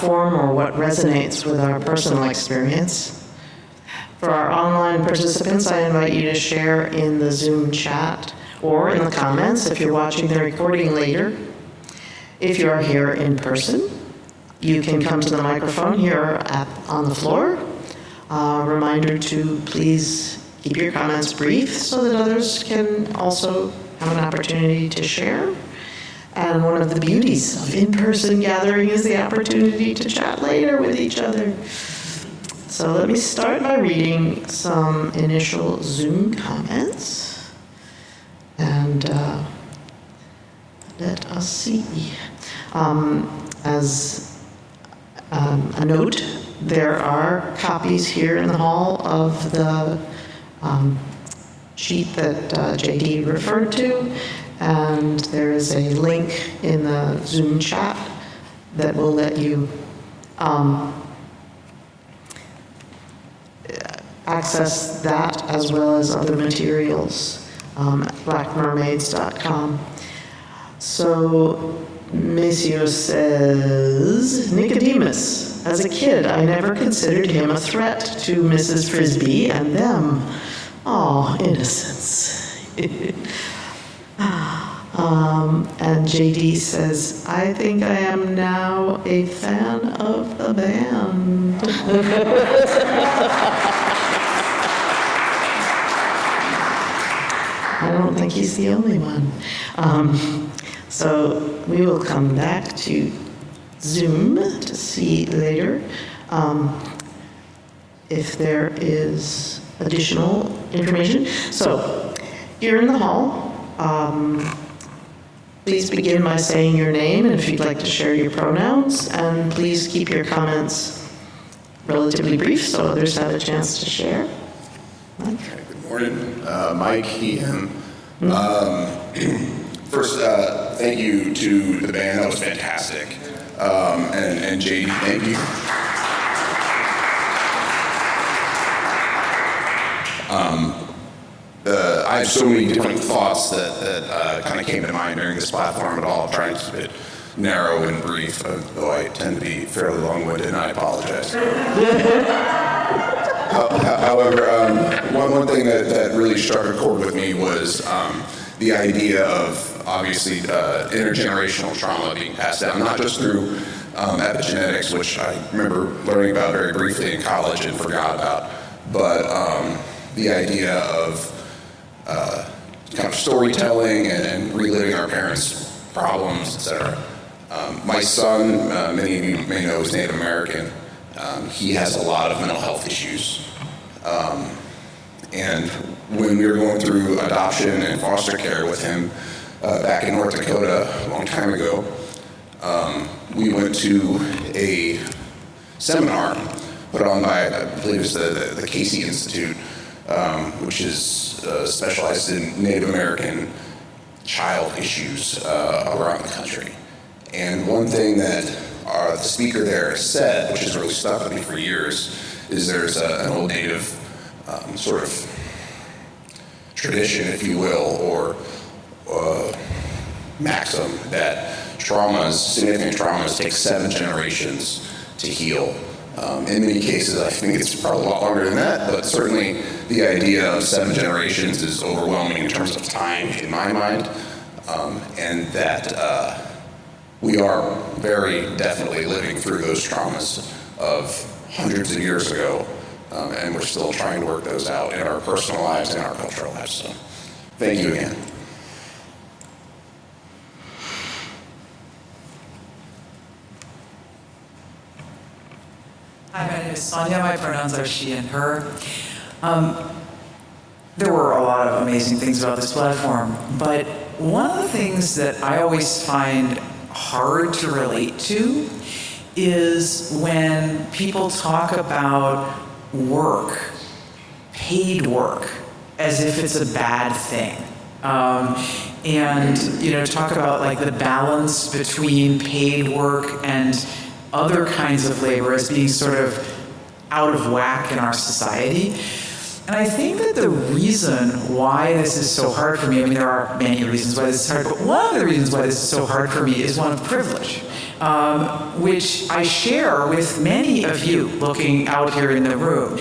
Platform or what resonates with our personal experience. For our online participants, I invite you to share in the Zoom chat or in the comments if you're watching the recording later. If you are here in person, you can come to the microphone here at, on the floor. Uh, reminder to please keep your comments brief so that others can also have an opportunity to share. Of the beauties of in-person gathering is the opportunity to chat later with each other. So let me start by reading some initial Zoom comments. And uh, let us see. Um, as um, a note, there are copies here in the hall of the um, sheet that uh, JD referred to, and there is a link in the Zoom chat that will let you um, access that as well as other materials um, at blackmermaids.com. So Monsieur says, Nicodemus, as a kid, I never considered him a threat to Mrs. Frisby and them. Oh, innocence. um, and JD says, I think I am now a fan of the band. I don't think he's the only one. Um, so we will come back to Zoom to see later um, if there is additional information. So you're in the hall, um, please begin by saying your name and if you'd like to share your pronouns, and please keep your comments relatively brief so others have a chance to share. Mike? Good morning, uh, Mike, he, him. Um, first, uh, thank you to the band. That was fantastic. Um, and, and JD, thank you. Um, uh, I have so many different thoughts that, that uh, kind of came to mind during this platform at all. I'm trying to keep it narrow and brief, uh, though I tend to be fairly long-winded, and I apologize. However, um, one, one thing that, that really struck a chord with me was um, the idea of obviously uh, intergenerational trauma being passed down, not just through um, epigenetics, which I remember learning about very briefly in college and forgot about, but um, the idea of uh, kind of storytelling and, reliving our parents' problems, etc. Um, my son, uh, many of you may know, is Native American. Um, he has a lot of mental health issues. Um, and when we were going through adoption and foster care with him uh, back in North Dakota a long time ago, um, we went to a seminar put on by, I believe it's the, the, the Casey Institute, um, which is uh, specialized in Native American child issues uh, around the country. And one thing that our, the speaker there said, which has really stuck with me for years, is there's a, an old Native um, sort of tradition, if you will, or uh, maxim that traumas, significant traumas, take seven generations to heal. Um, in many cases, I think it's probably a lot longer than that, but certainly the idea of seven generations is overwhelming in terms of time in my mind, um, and that uh, we are very definitely living through those traumas of hundreds of years ago, um, and we're still trying to work those out in our personal lives and our cultural lives. So, thank you again. Hi, my name is Sonia. My pronouns are she and her. Um, there were a lot of amazing things about this platform, but one of the things that I always find hard to relate to is when people talk about work, paid work, as if it's a bad thing. Um, and you know, talk about like the balance between paid work and other kinds of labor as being sort of out of whack in our society. And I think that the reason why this is so hard for me, I mean, there are many reasons why this is hard, but one of the reasons why this is so hard for me is one of privilege, um, which I share with many of you looking out here in the room,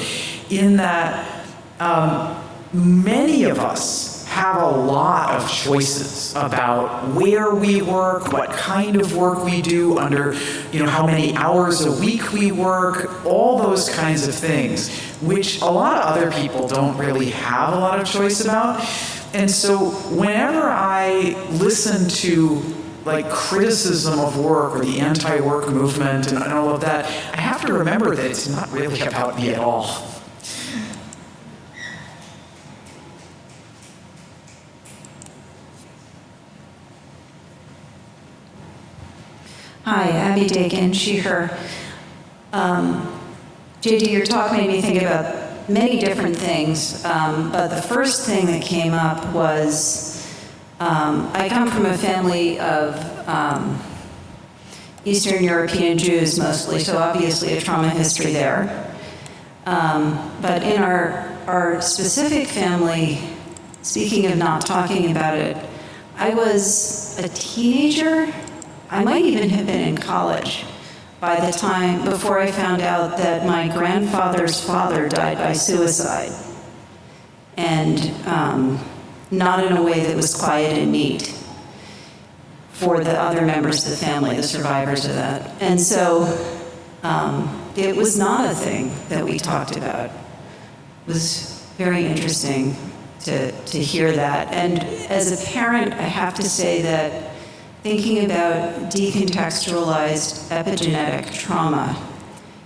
in that um, many of us have a lot of choices about where we work, what kind of work we do, under, you know, how many hours a week we work, all those kinds of things, which a lot of other people don't really have a lot of choice about. And so whenever I listen to like criticism of work or the anti-work movement and, all of that, I have to remember that it's not really about me at all. Hi, Abby Dakin, she, her. Um, JD, your talk made me think about many different things, um, but the first thing that came up was um, I come from a family of um, Eastern European Jews mostly, so obviously a trauma history there. Um, but in our, our specific family, speaking of not talking about it, I was a teenager I might even have been in college by the time before I found out that my grandfather's father died by suicide. And um, not in a way that was quiet and neat for the other members of the family, the survivors of that. And so um, it was not a thing that we talked about. It was very interesting to, to hear that. And as a parent, I have to say that thinking about decontextualized epigenetic trauma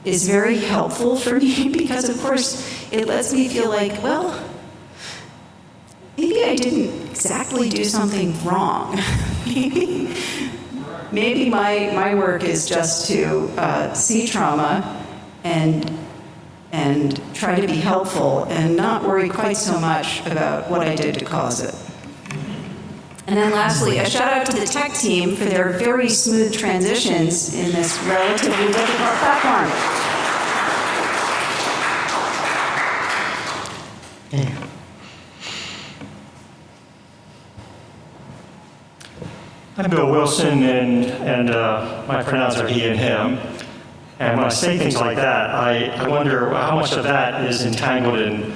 is very helpful for me because, of course, it lets me feel like, well, maybe I didn't exactly do something wrong. maybe, maybe my, my work is just to uh, see trauma and and try to be helpful and not worry quite so much about what I did to cause it. And then lastly, a shout out to the tech team for their very smooth transitions in this relatively difficult platform. I'm Bill Wilson, and, and uh, my pronouns are he and him. And when I say things like that, I, I wonder how much of that is entangled in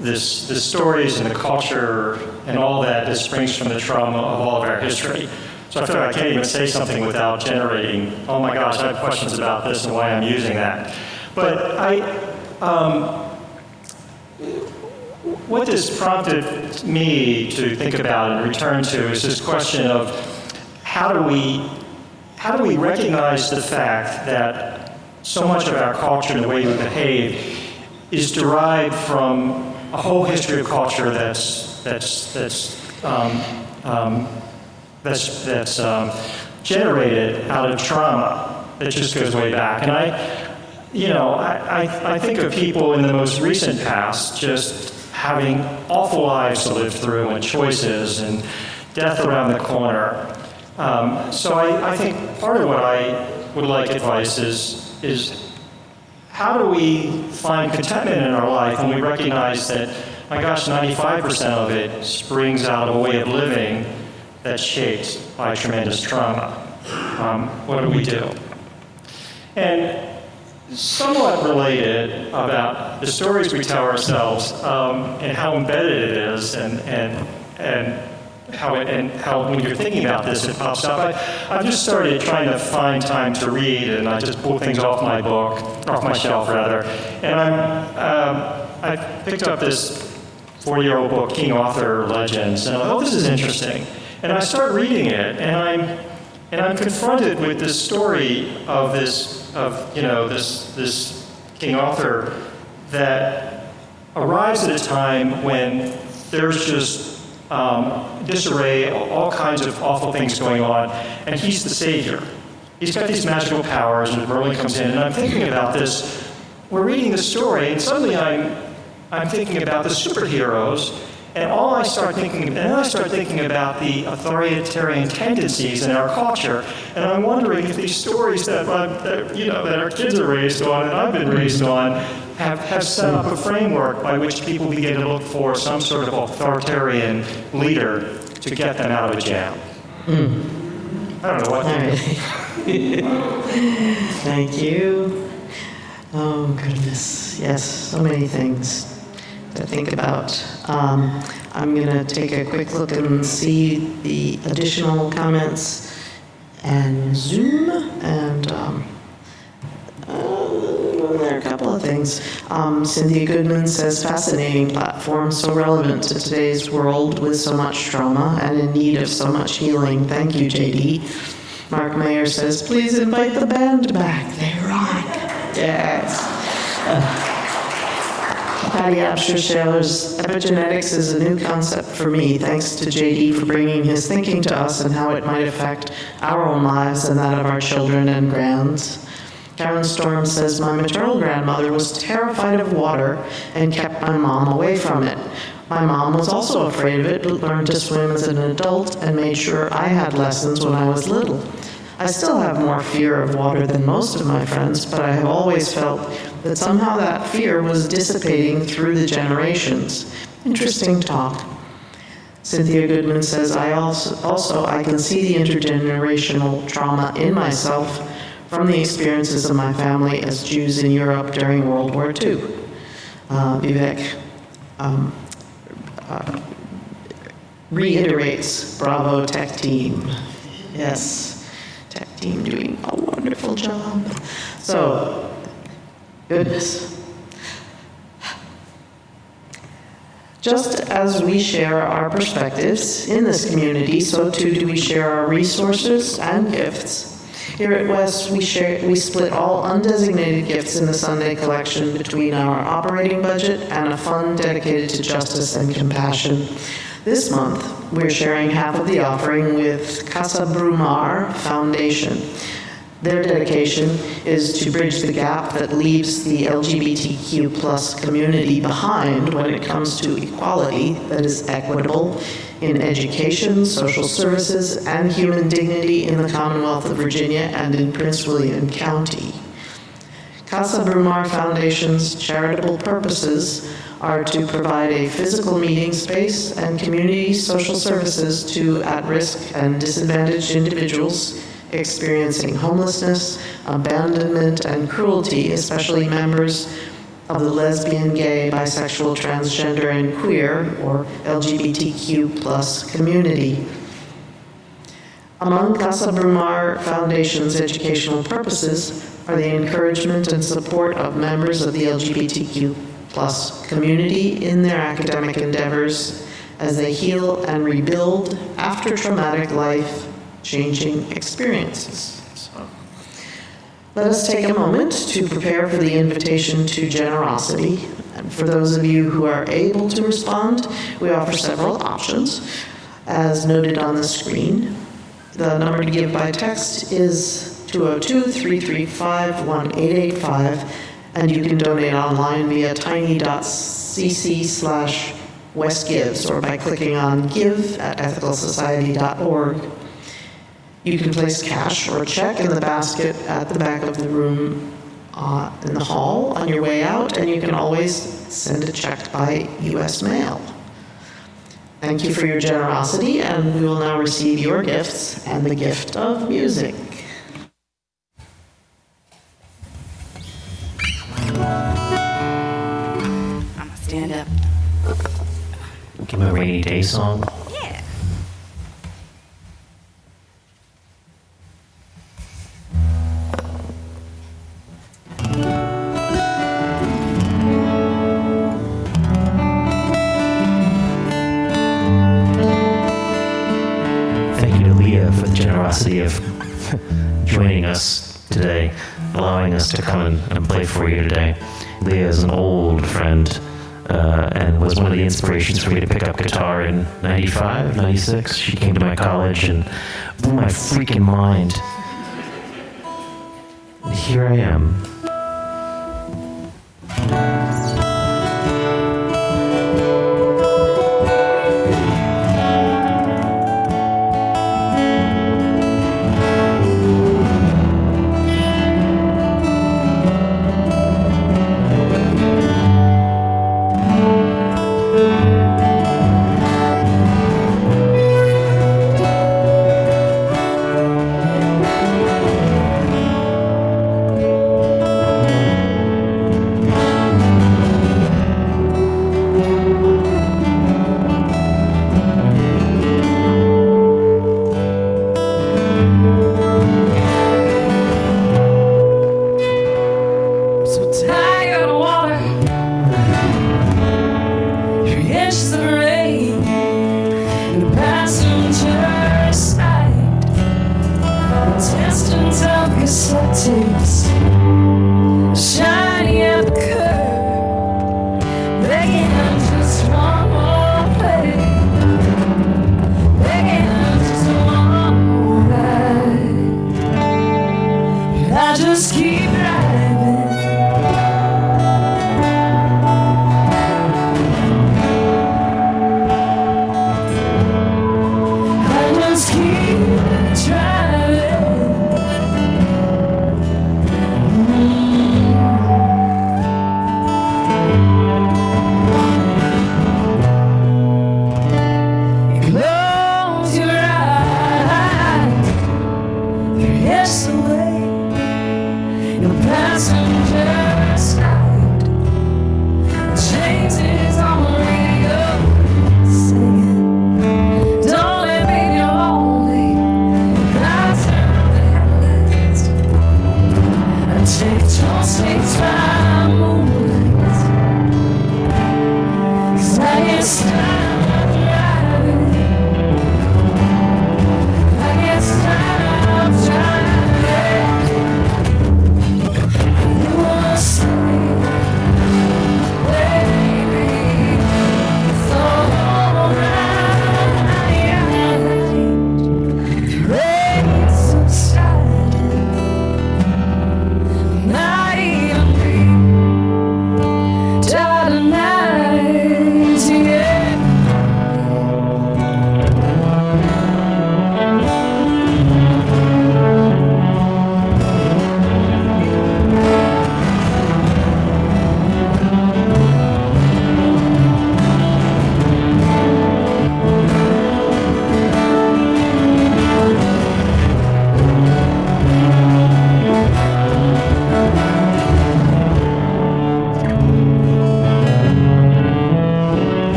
this, the stories and the culture and all that springs from the trauma of all of our history. So I feel like I can't even say something without generating, oh my gosh, I have questions about this and why I'm using that. But I, um, what this prompted me to think about and return to is this question of how do we, how do we recognize the fact that so much of our culture and the way we behave is derived from a whole history of culture that's that's that's um, um, that's that's um, generated out of trauma that just goes way back. And I, you know, I, I, I think of people in the most recent past just having awful lives to live through and choices and death around the corner. Um, so I, I think part of what I would like advice is, is how do we find contentment in our life when we recognize that, my gosh, 95% of it springs out of a way of living that's shaped by tremendous trauma? Um, what do we do? And somewhat related about the stories we tell ourselves um, and how embedded it is and, and, and how it, and how when you're thinking about this it pops up. I, I've just started trying to find time to read and I just pull things off my book, off my shelf rather. And I'm, um, I picked up this 40-year-old book, King Arthur Legends, and I thought, oh, this is interesting. And I start reading it and I'm and I'm confronted with this story of this, of, you know, this, this King Arthur that arrives at a time when there's just um, disarray, all kinds of awful things going on, and he's the savior. He's got these magical powers, and Merlin comes in, and I'm thinking about this. We're reading the story, and suddenly I'm, I'm thinking about the superheroes and all I start thinking, and then I start thinking about the authoritarian tendencies in our culture, and I'm wondering if these stories that, that you know that our kids are raised on and I've been raised on have, have set up a framework by which people begin to look for some sort of authoritarian leader to get them out of a jam. Mm. I don't know what to do. Thank you. Oh, goodness. Yes, so many things to think about. Um, I'm going to take a quick look and see the additional comments and Zoom and um, uh, there are a couple of things. Um, Cynthia Goodman says, fascinating platform, so relevant to today's world with so much trauma and in need of so much healing. Thank you, JD. Mark Mayer says, please invite the band back. They rock. Yes. Uh, Patty Absher-Shaler's epigenetics is a new concept for me, thanks to JD for bringing his thinking to us and how it might affect our own lives and that of our children and grands. Karen Storm says, My maternal grandmother was terrified of water and kept my mom away from it. My mom was also afraid of it, but learned to swim as an adult and made sure I had lessons when I was little. I still have more fear of water than most of my friends, but I have always felt that somehow that fear was dissipating through the generations. Interesting talk. Cynthia Goodman says, I also, also I can see the intergenerational trauma in myself from the experiences of my family as Jews in Europe during World War II. Uh, Vivek um, uh, reiterates, bravo tech team. Yes tech team doing a wonderful job. So, goodness. Just as we share our perspectives in this community, so too do we share our resources and gifts. Here at West, we, share, we split all undesignated gifts in the Sunday collection between our operating budget and a fund dedicated to justice and compassion. This month, we're sharing half of the offering with Casa Brumar Foundation. Their dedication is to bridge the gap that leaves the LGBTQ plus community behind when it comes to equality that is equitable in education, social services, and human dignity in the Commonwealth of Virginia and in Prince William County. Casa Brumar Foundation's charitable purposes are to provide a physical meeting space and community social services to at-risk and disadvantaged individuals experiencing homelessness, abandonment, and cruelty, especially members of the lesbian, gay, bisexual, transgender, and queer, or LGBTQ plus community. Among Casa Brumar Foundation's educational purposes are the encouragement and support of members of the LGBTQ plus community in their academic endeavors as they heal and rebuild after traumatic life changing experiences. So, let us take a moment to prepare for the invitation to generosity. And for those of you who are able to respond, we offer several options, as noted on the screen. The number to give by text is 202-335-1885, and you can donate online via tiny.cc slash westgives or by clicking on give at ethicalsociety.org. You can place cash or a check in the basket at the back of the room uh, in the hall on your way out, and you can always send a check by U.S. mail. Thank you for your generosity, and we will now receive your gifts and the gift of music. I'm gonna stand up. Give him a rainy day song. Thank you to Leah for the generosity of joining us today, allowing us to come and, play for you today. Leah is an old friend uh, and was one of the inspirations for me to pick up guitar in 95, 96. She came to my college and blew my freaking mind. Here I am. So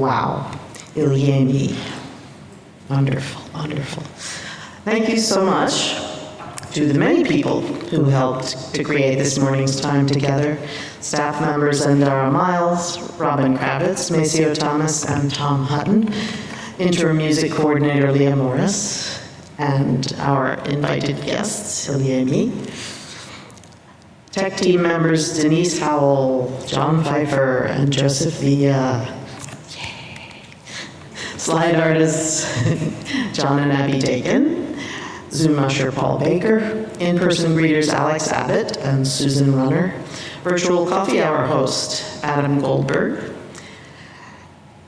Wow. Ilyemi. Wonderful, wonderful. Thank you so much to the many people who helped to create this morning's time together. Staff members Endara Miles, Robin Kravitz, Maceo Thomas, and Tom Hutton. Interim music coordinator Leah Morris, and our invited guests, Ilyemi. Tech team members Denise Howell, John Pfeiffer, and Joseph Villa. Slide artists John and Abby Dakin. Zoom usher Paul Baker. In-person greeters Alex Abbott and Susan Runner. Virtual coffee hour host Adam Goldberg.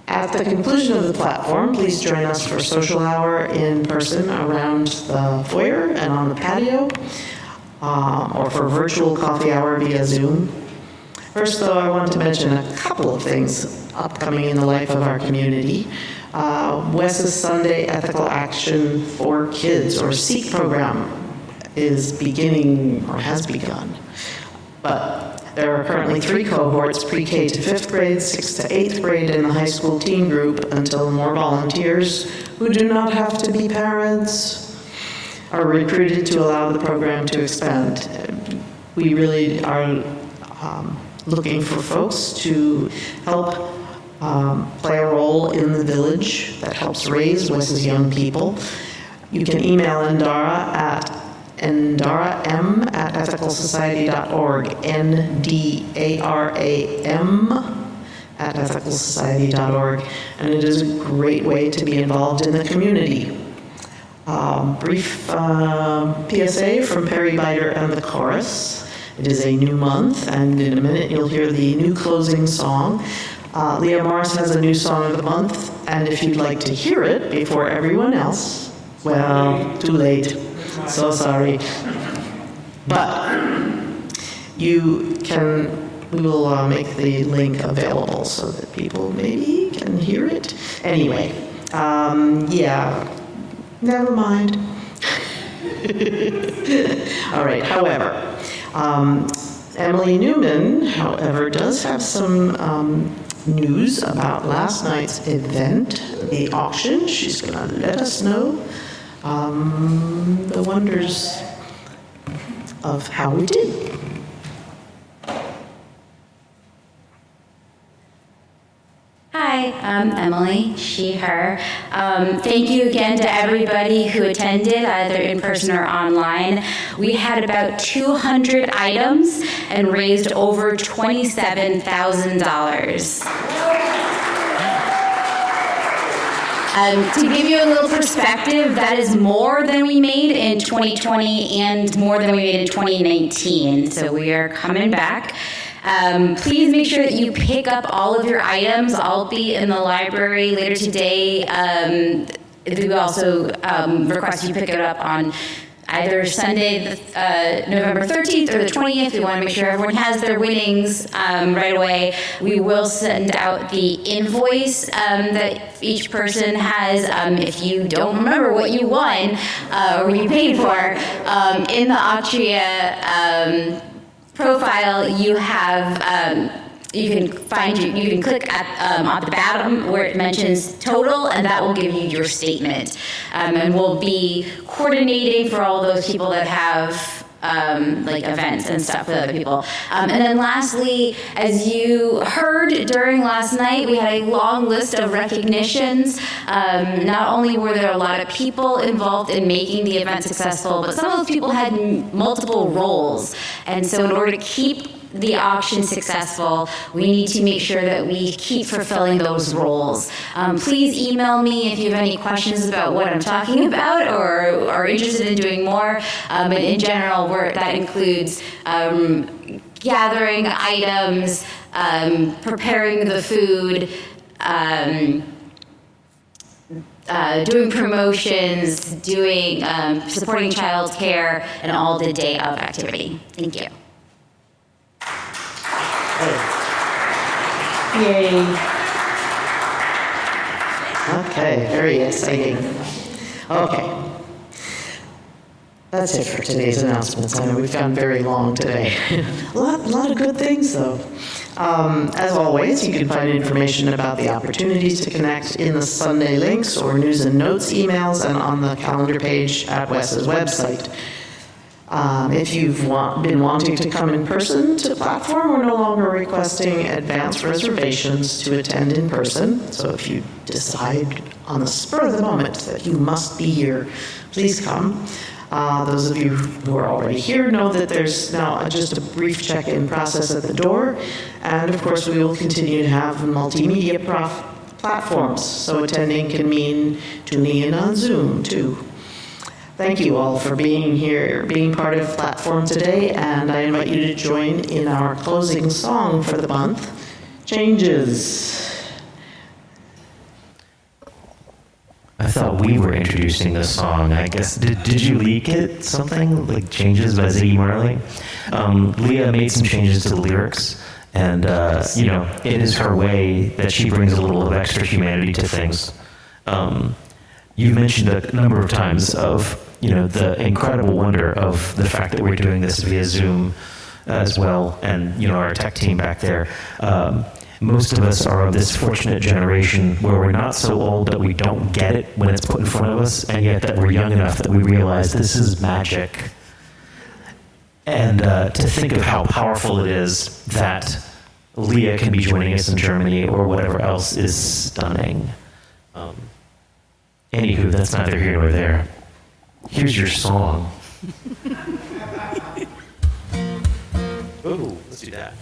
At the conclusion of the platform, please join us for social hour in person around the foyer and on the patio um, or for virtual coffee hour via Zoom. First, though, I want to mention a couple of things upcoming in the life of our community. Uh, Wes's Sunday Ethical Action for Kids, or SEEK program, is beginning or has begun. But there are currently three cohorts, pre-K to fifth grade, sixth to eighth grade in the high school teen group until more volunteers who do not have to be parents are recruited to allow the program to expand. We really are um, looking for folks to help um, play a role in the village that helps raise Wes's young people. You can email Endara at endaram at ethicalsociety.org, N-D-A-R-A-M at ethicalsociety.org, and it is a great way to be involved in the community. Um, brief um, PSA from Perry Biter and the chorus. It is a new month, and in a minute you'll hear the new closing song. Uh, Leah Morris has a new song of the month, and if you'd like to hear it before everyone else, well, too late. So sorry. But you can, we will uh, make the link available so that people maybe can hear it. Anyway, um, yeah, never mind. All right, however, um, Emily Newman, however, does have some um, news about last night's event, the auction. She's going to let us know um, the wonders of how we did. Hi, I'm Emily, she, her. Um, thank you again to everybody who attended, either in person or online. We had about 200 items and raised over $27,000. Um, to give you a little perspective, that is more than we made in 2020 and more than we made in 2019. So we are coming back. Um, please make sure that you pick up all of your items. I'll be in the library later today. Um, we also um, request you pick it up on either Sunday, uh, November 13th or the 20th. We want to make sure everyone has their winnings um, right away. We will send out the invoice um, that each person has. Um, if you don't remember what you won uh, or you paid for, um, in the Atria um, profile, you have. Um, you can find you, you can click at um, at the bottom where it mentions total and that will give you your statement um, and we'll be coordinating for all those people that have um, like events and stuff with other people. Um, and then lastly, as you heard during last night, we had a long list of recognitions. Um, not only were there a lot of people involved in making the event successful, but some of those people had m- multiple roles. And so in order to keep the auction successful, we need to make sure that we keep fulfilling those roles. Um, please email me if you have any questions about what I'm talking about or are interested in doing more. Um, and in general, that includes um, gathering items, um, preparing the food. Um, uh, doing promotions, doing um, supporting childcare, and all the day of activity. Thank you. Yay. Okay, very exciting. Okay. That's it for today's announcements. I know we've gone very long today. a, lot, a lot of good things, though. Um, as always, you can find information about the opportunities to connect in the Sunday links or news and notes emails and on the calendar page at Wes's website. Um, if you've been wanting to come in person to the platform, we're no longer requesting advance reservations to attend in person. So if you decide on the spur of the moment that you must be here, please come. Uh, those of you who are already here know that there's now just a brief check-in process at the door. And of course, we will continue to have multimedia platforms. So attending can mean tuning in on Zoom too. Thank you all for being here, being part of Platform today, and I invite you to join in our closing song for the month, Changes. I thought we were introducing the song. I guess did, did you leak it? Something like changes by Ziggy Marley. Um, Leah made some changes to the lyrics, and uh, you know, it is her way that she brings a little of extra humanity to things. Um, you mentioned a number of times of you know the incredible wonder of the fact that we're doing this via Zoom as well, and you know our tech team back there. Um, most of us are of this fortunate generation where we're not so old that we don't get it when it's put in front of us, and yet that we're young enough that we realize this is magic. And uh, to think of how powerful it is that Leah can be joining us in Germany or whatever else is stunning. Um, anywho, that's neither here nor there. Here's your song. Ooh, let's do that.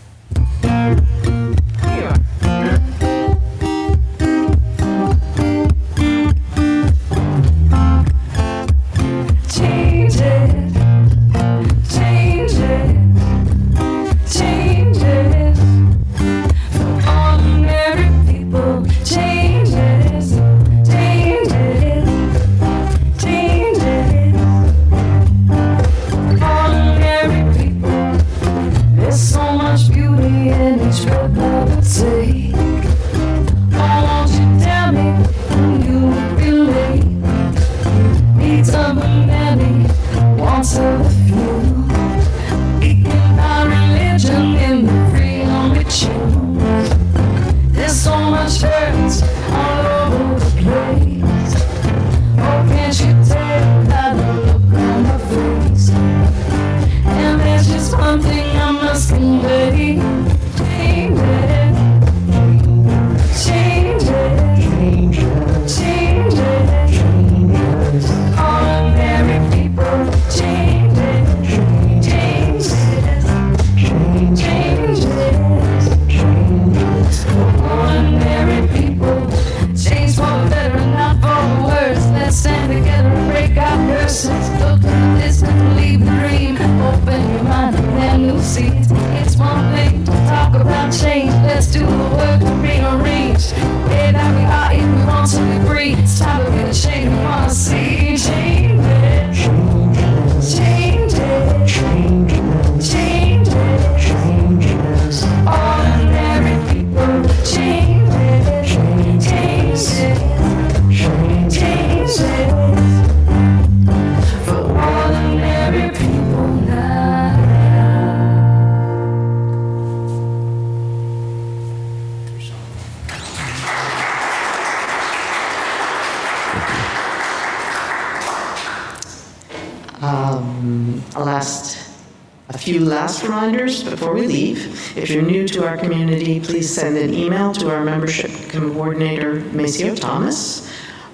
Few last reminders before we leave. If you're new to our community, please send an email to our membership coordinator, Maceo Thomas,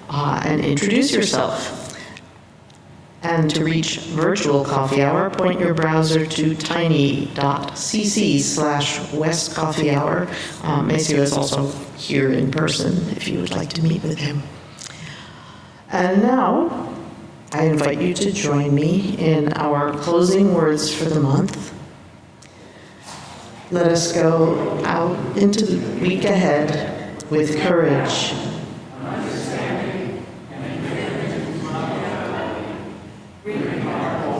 uh, and introduce yourself. And to reach virtual coffee hour, point your browser to tiny.cc slash west coffee hour. Um, Maceo is also here in person if you would like to meet with him. And now, I invite you to join me in our closing words for the month. Let us go out into the week ahead with courage.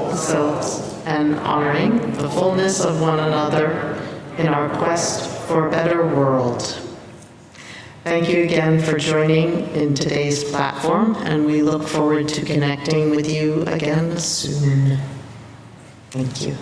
Ourselves and honoring the fullness of one another in our quest for a better world. Thank you again for joining in today's platform, and we look forward to connecting with you again soon. Thank you.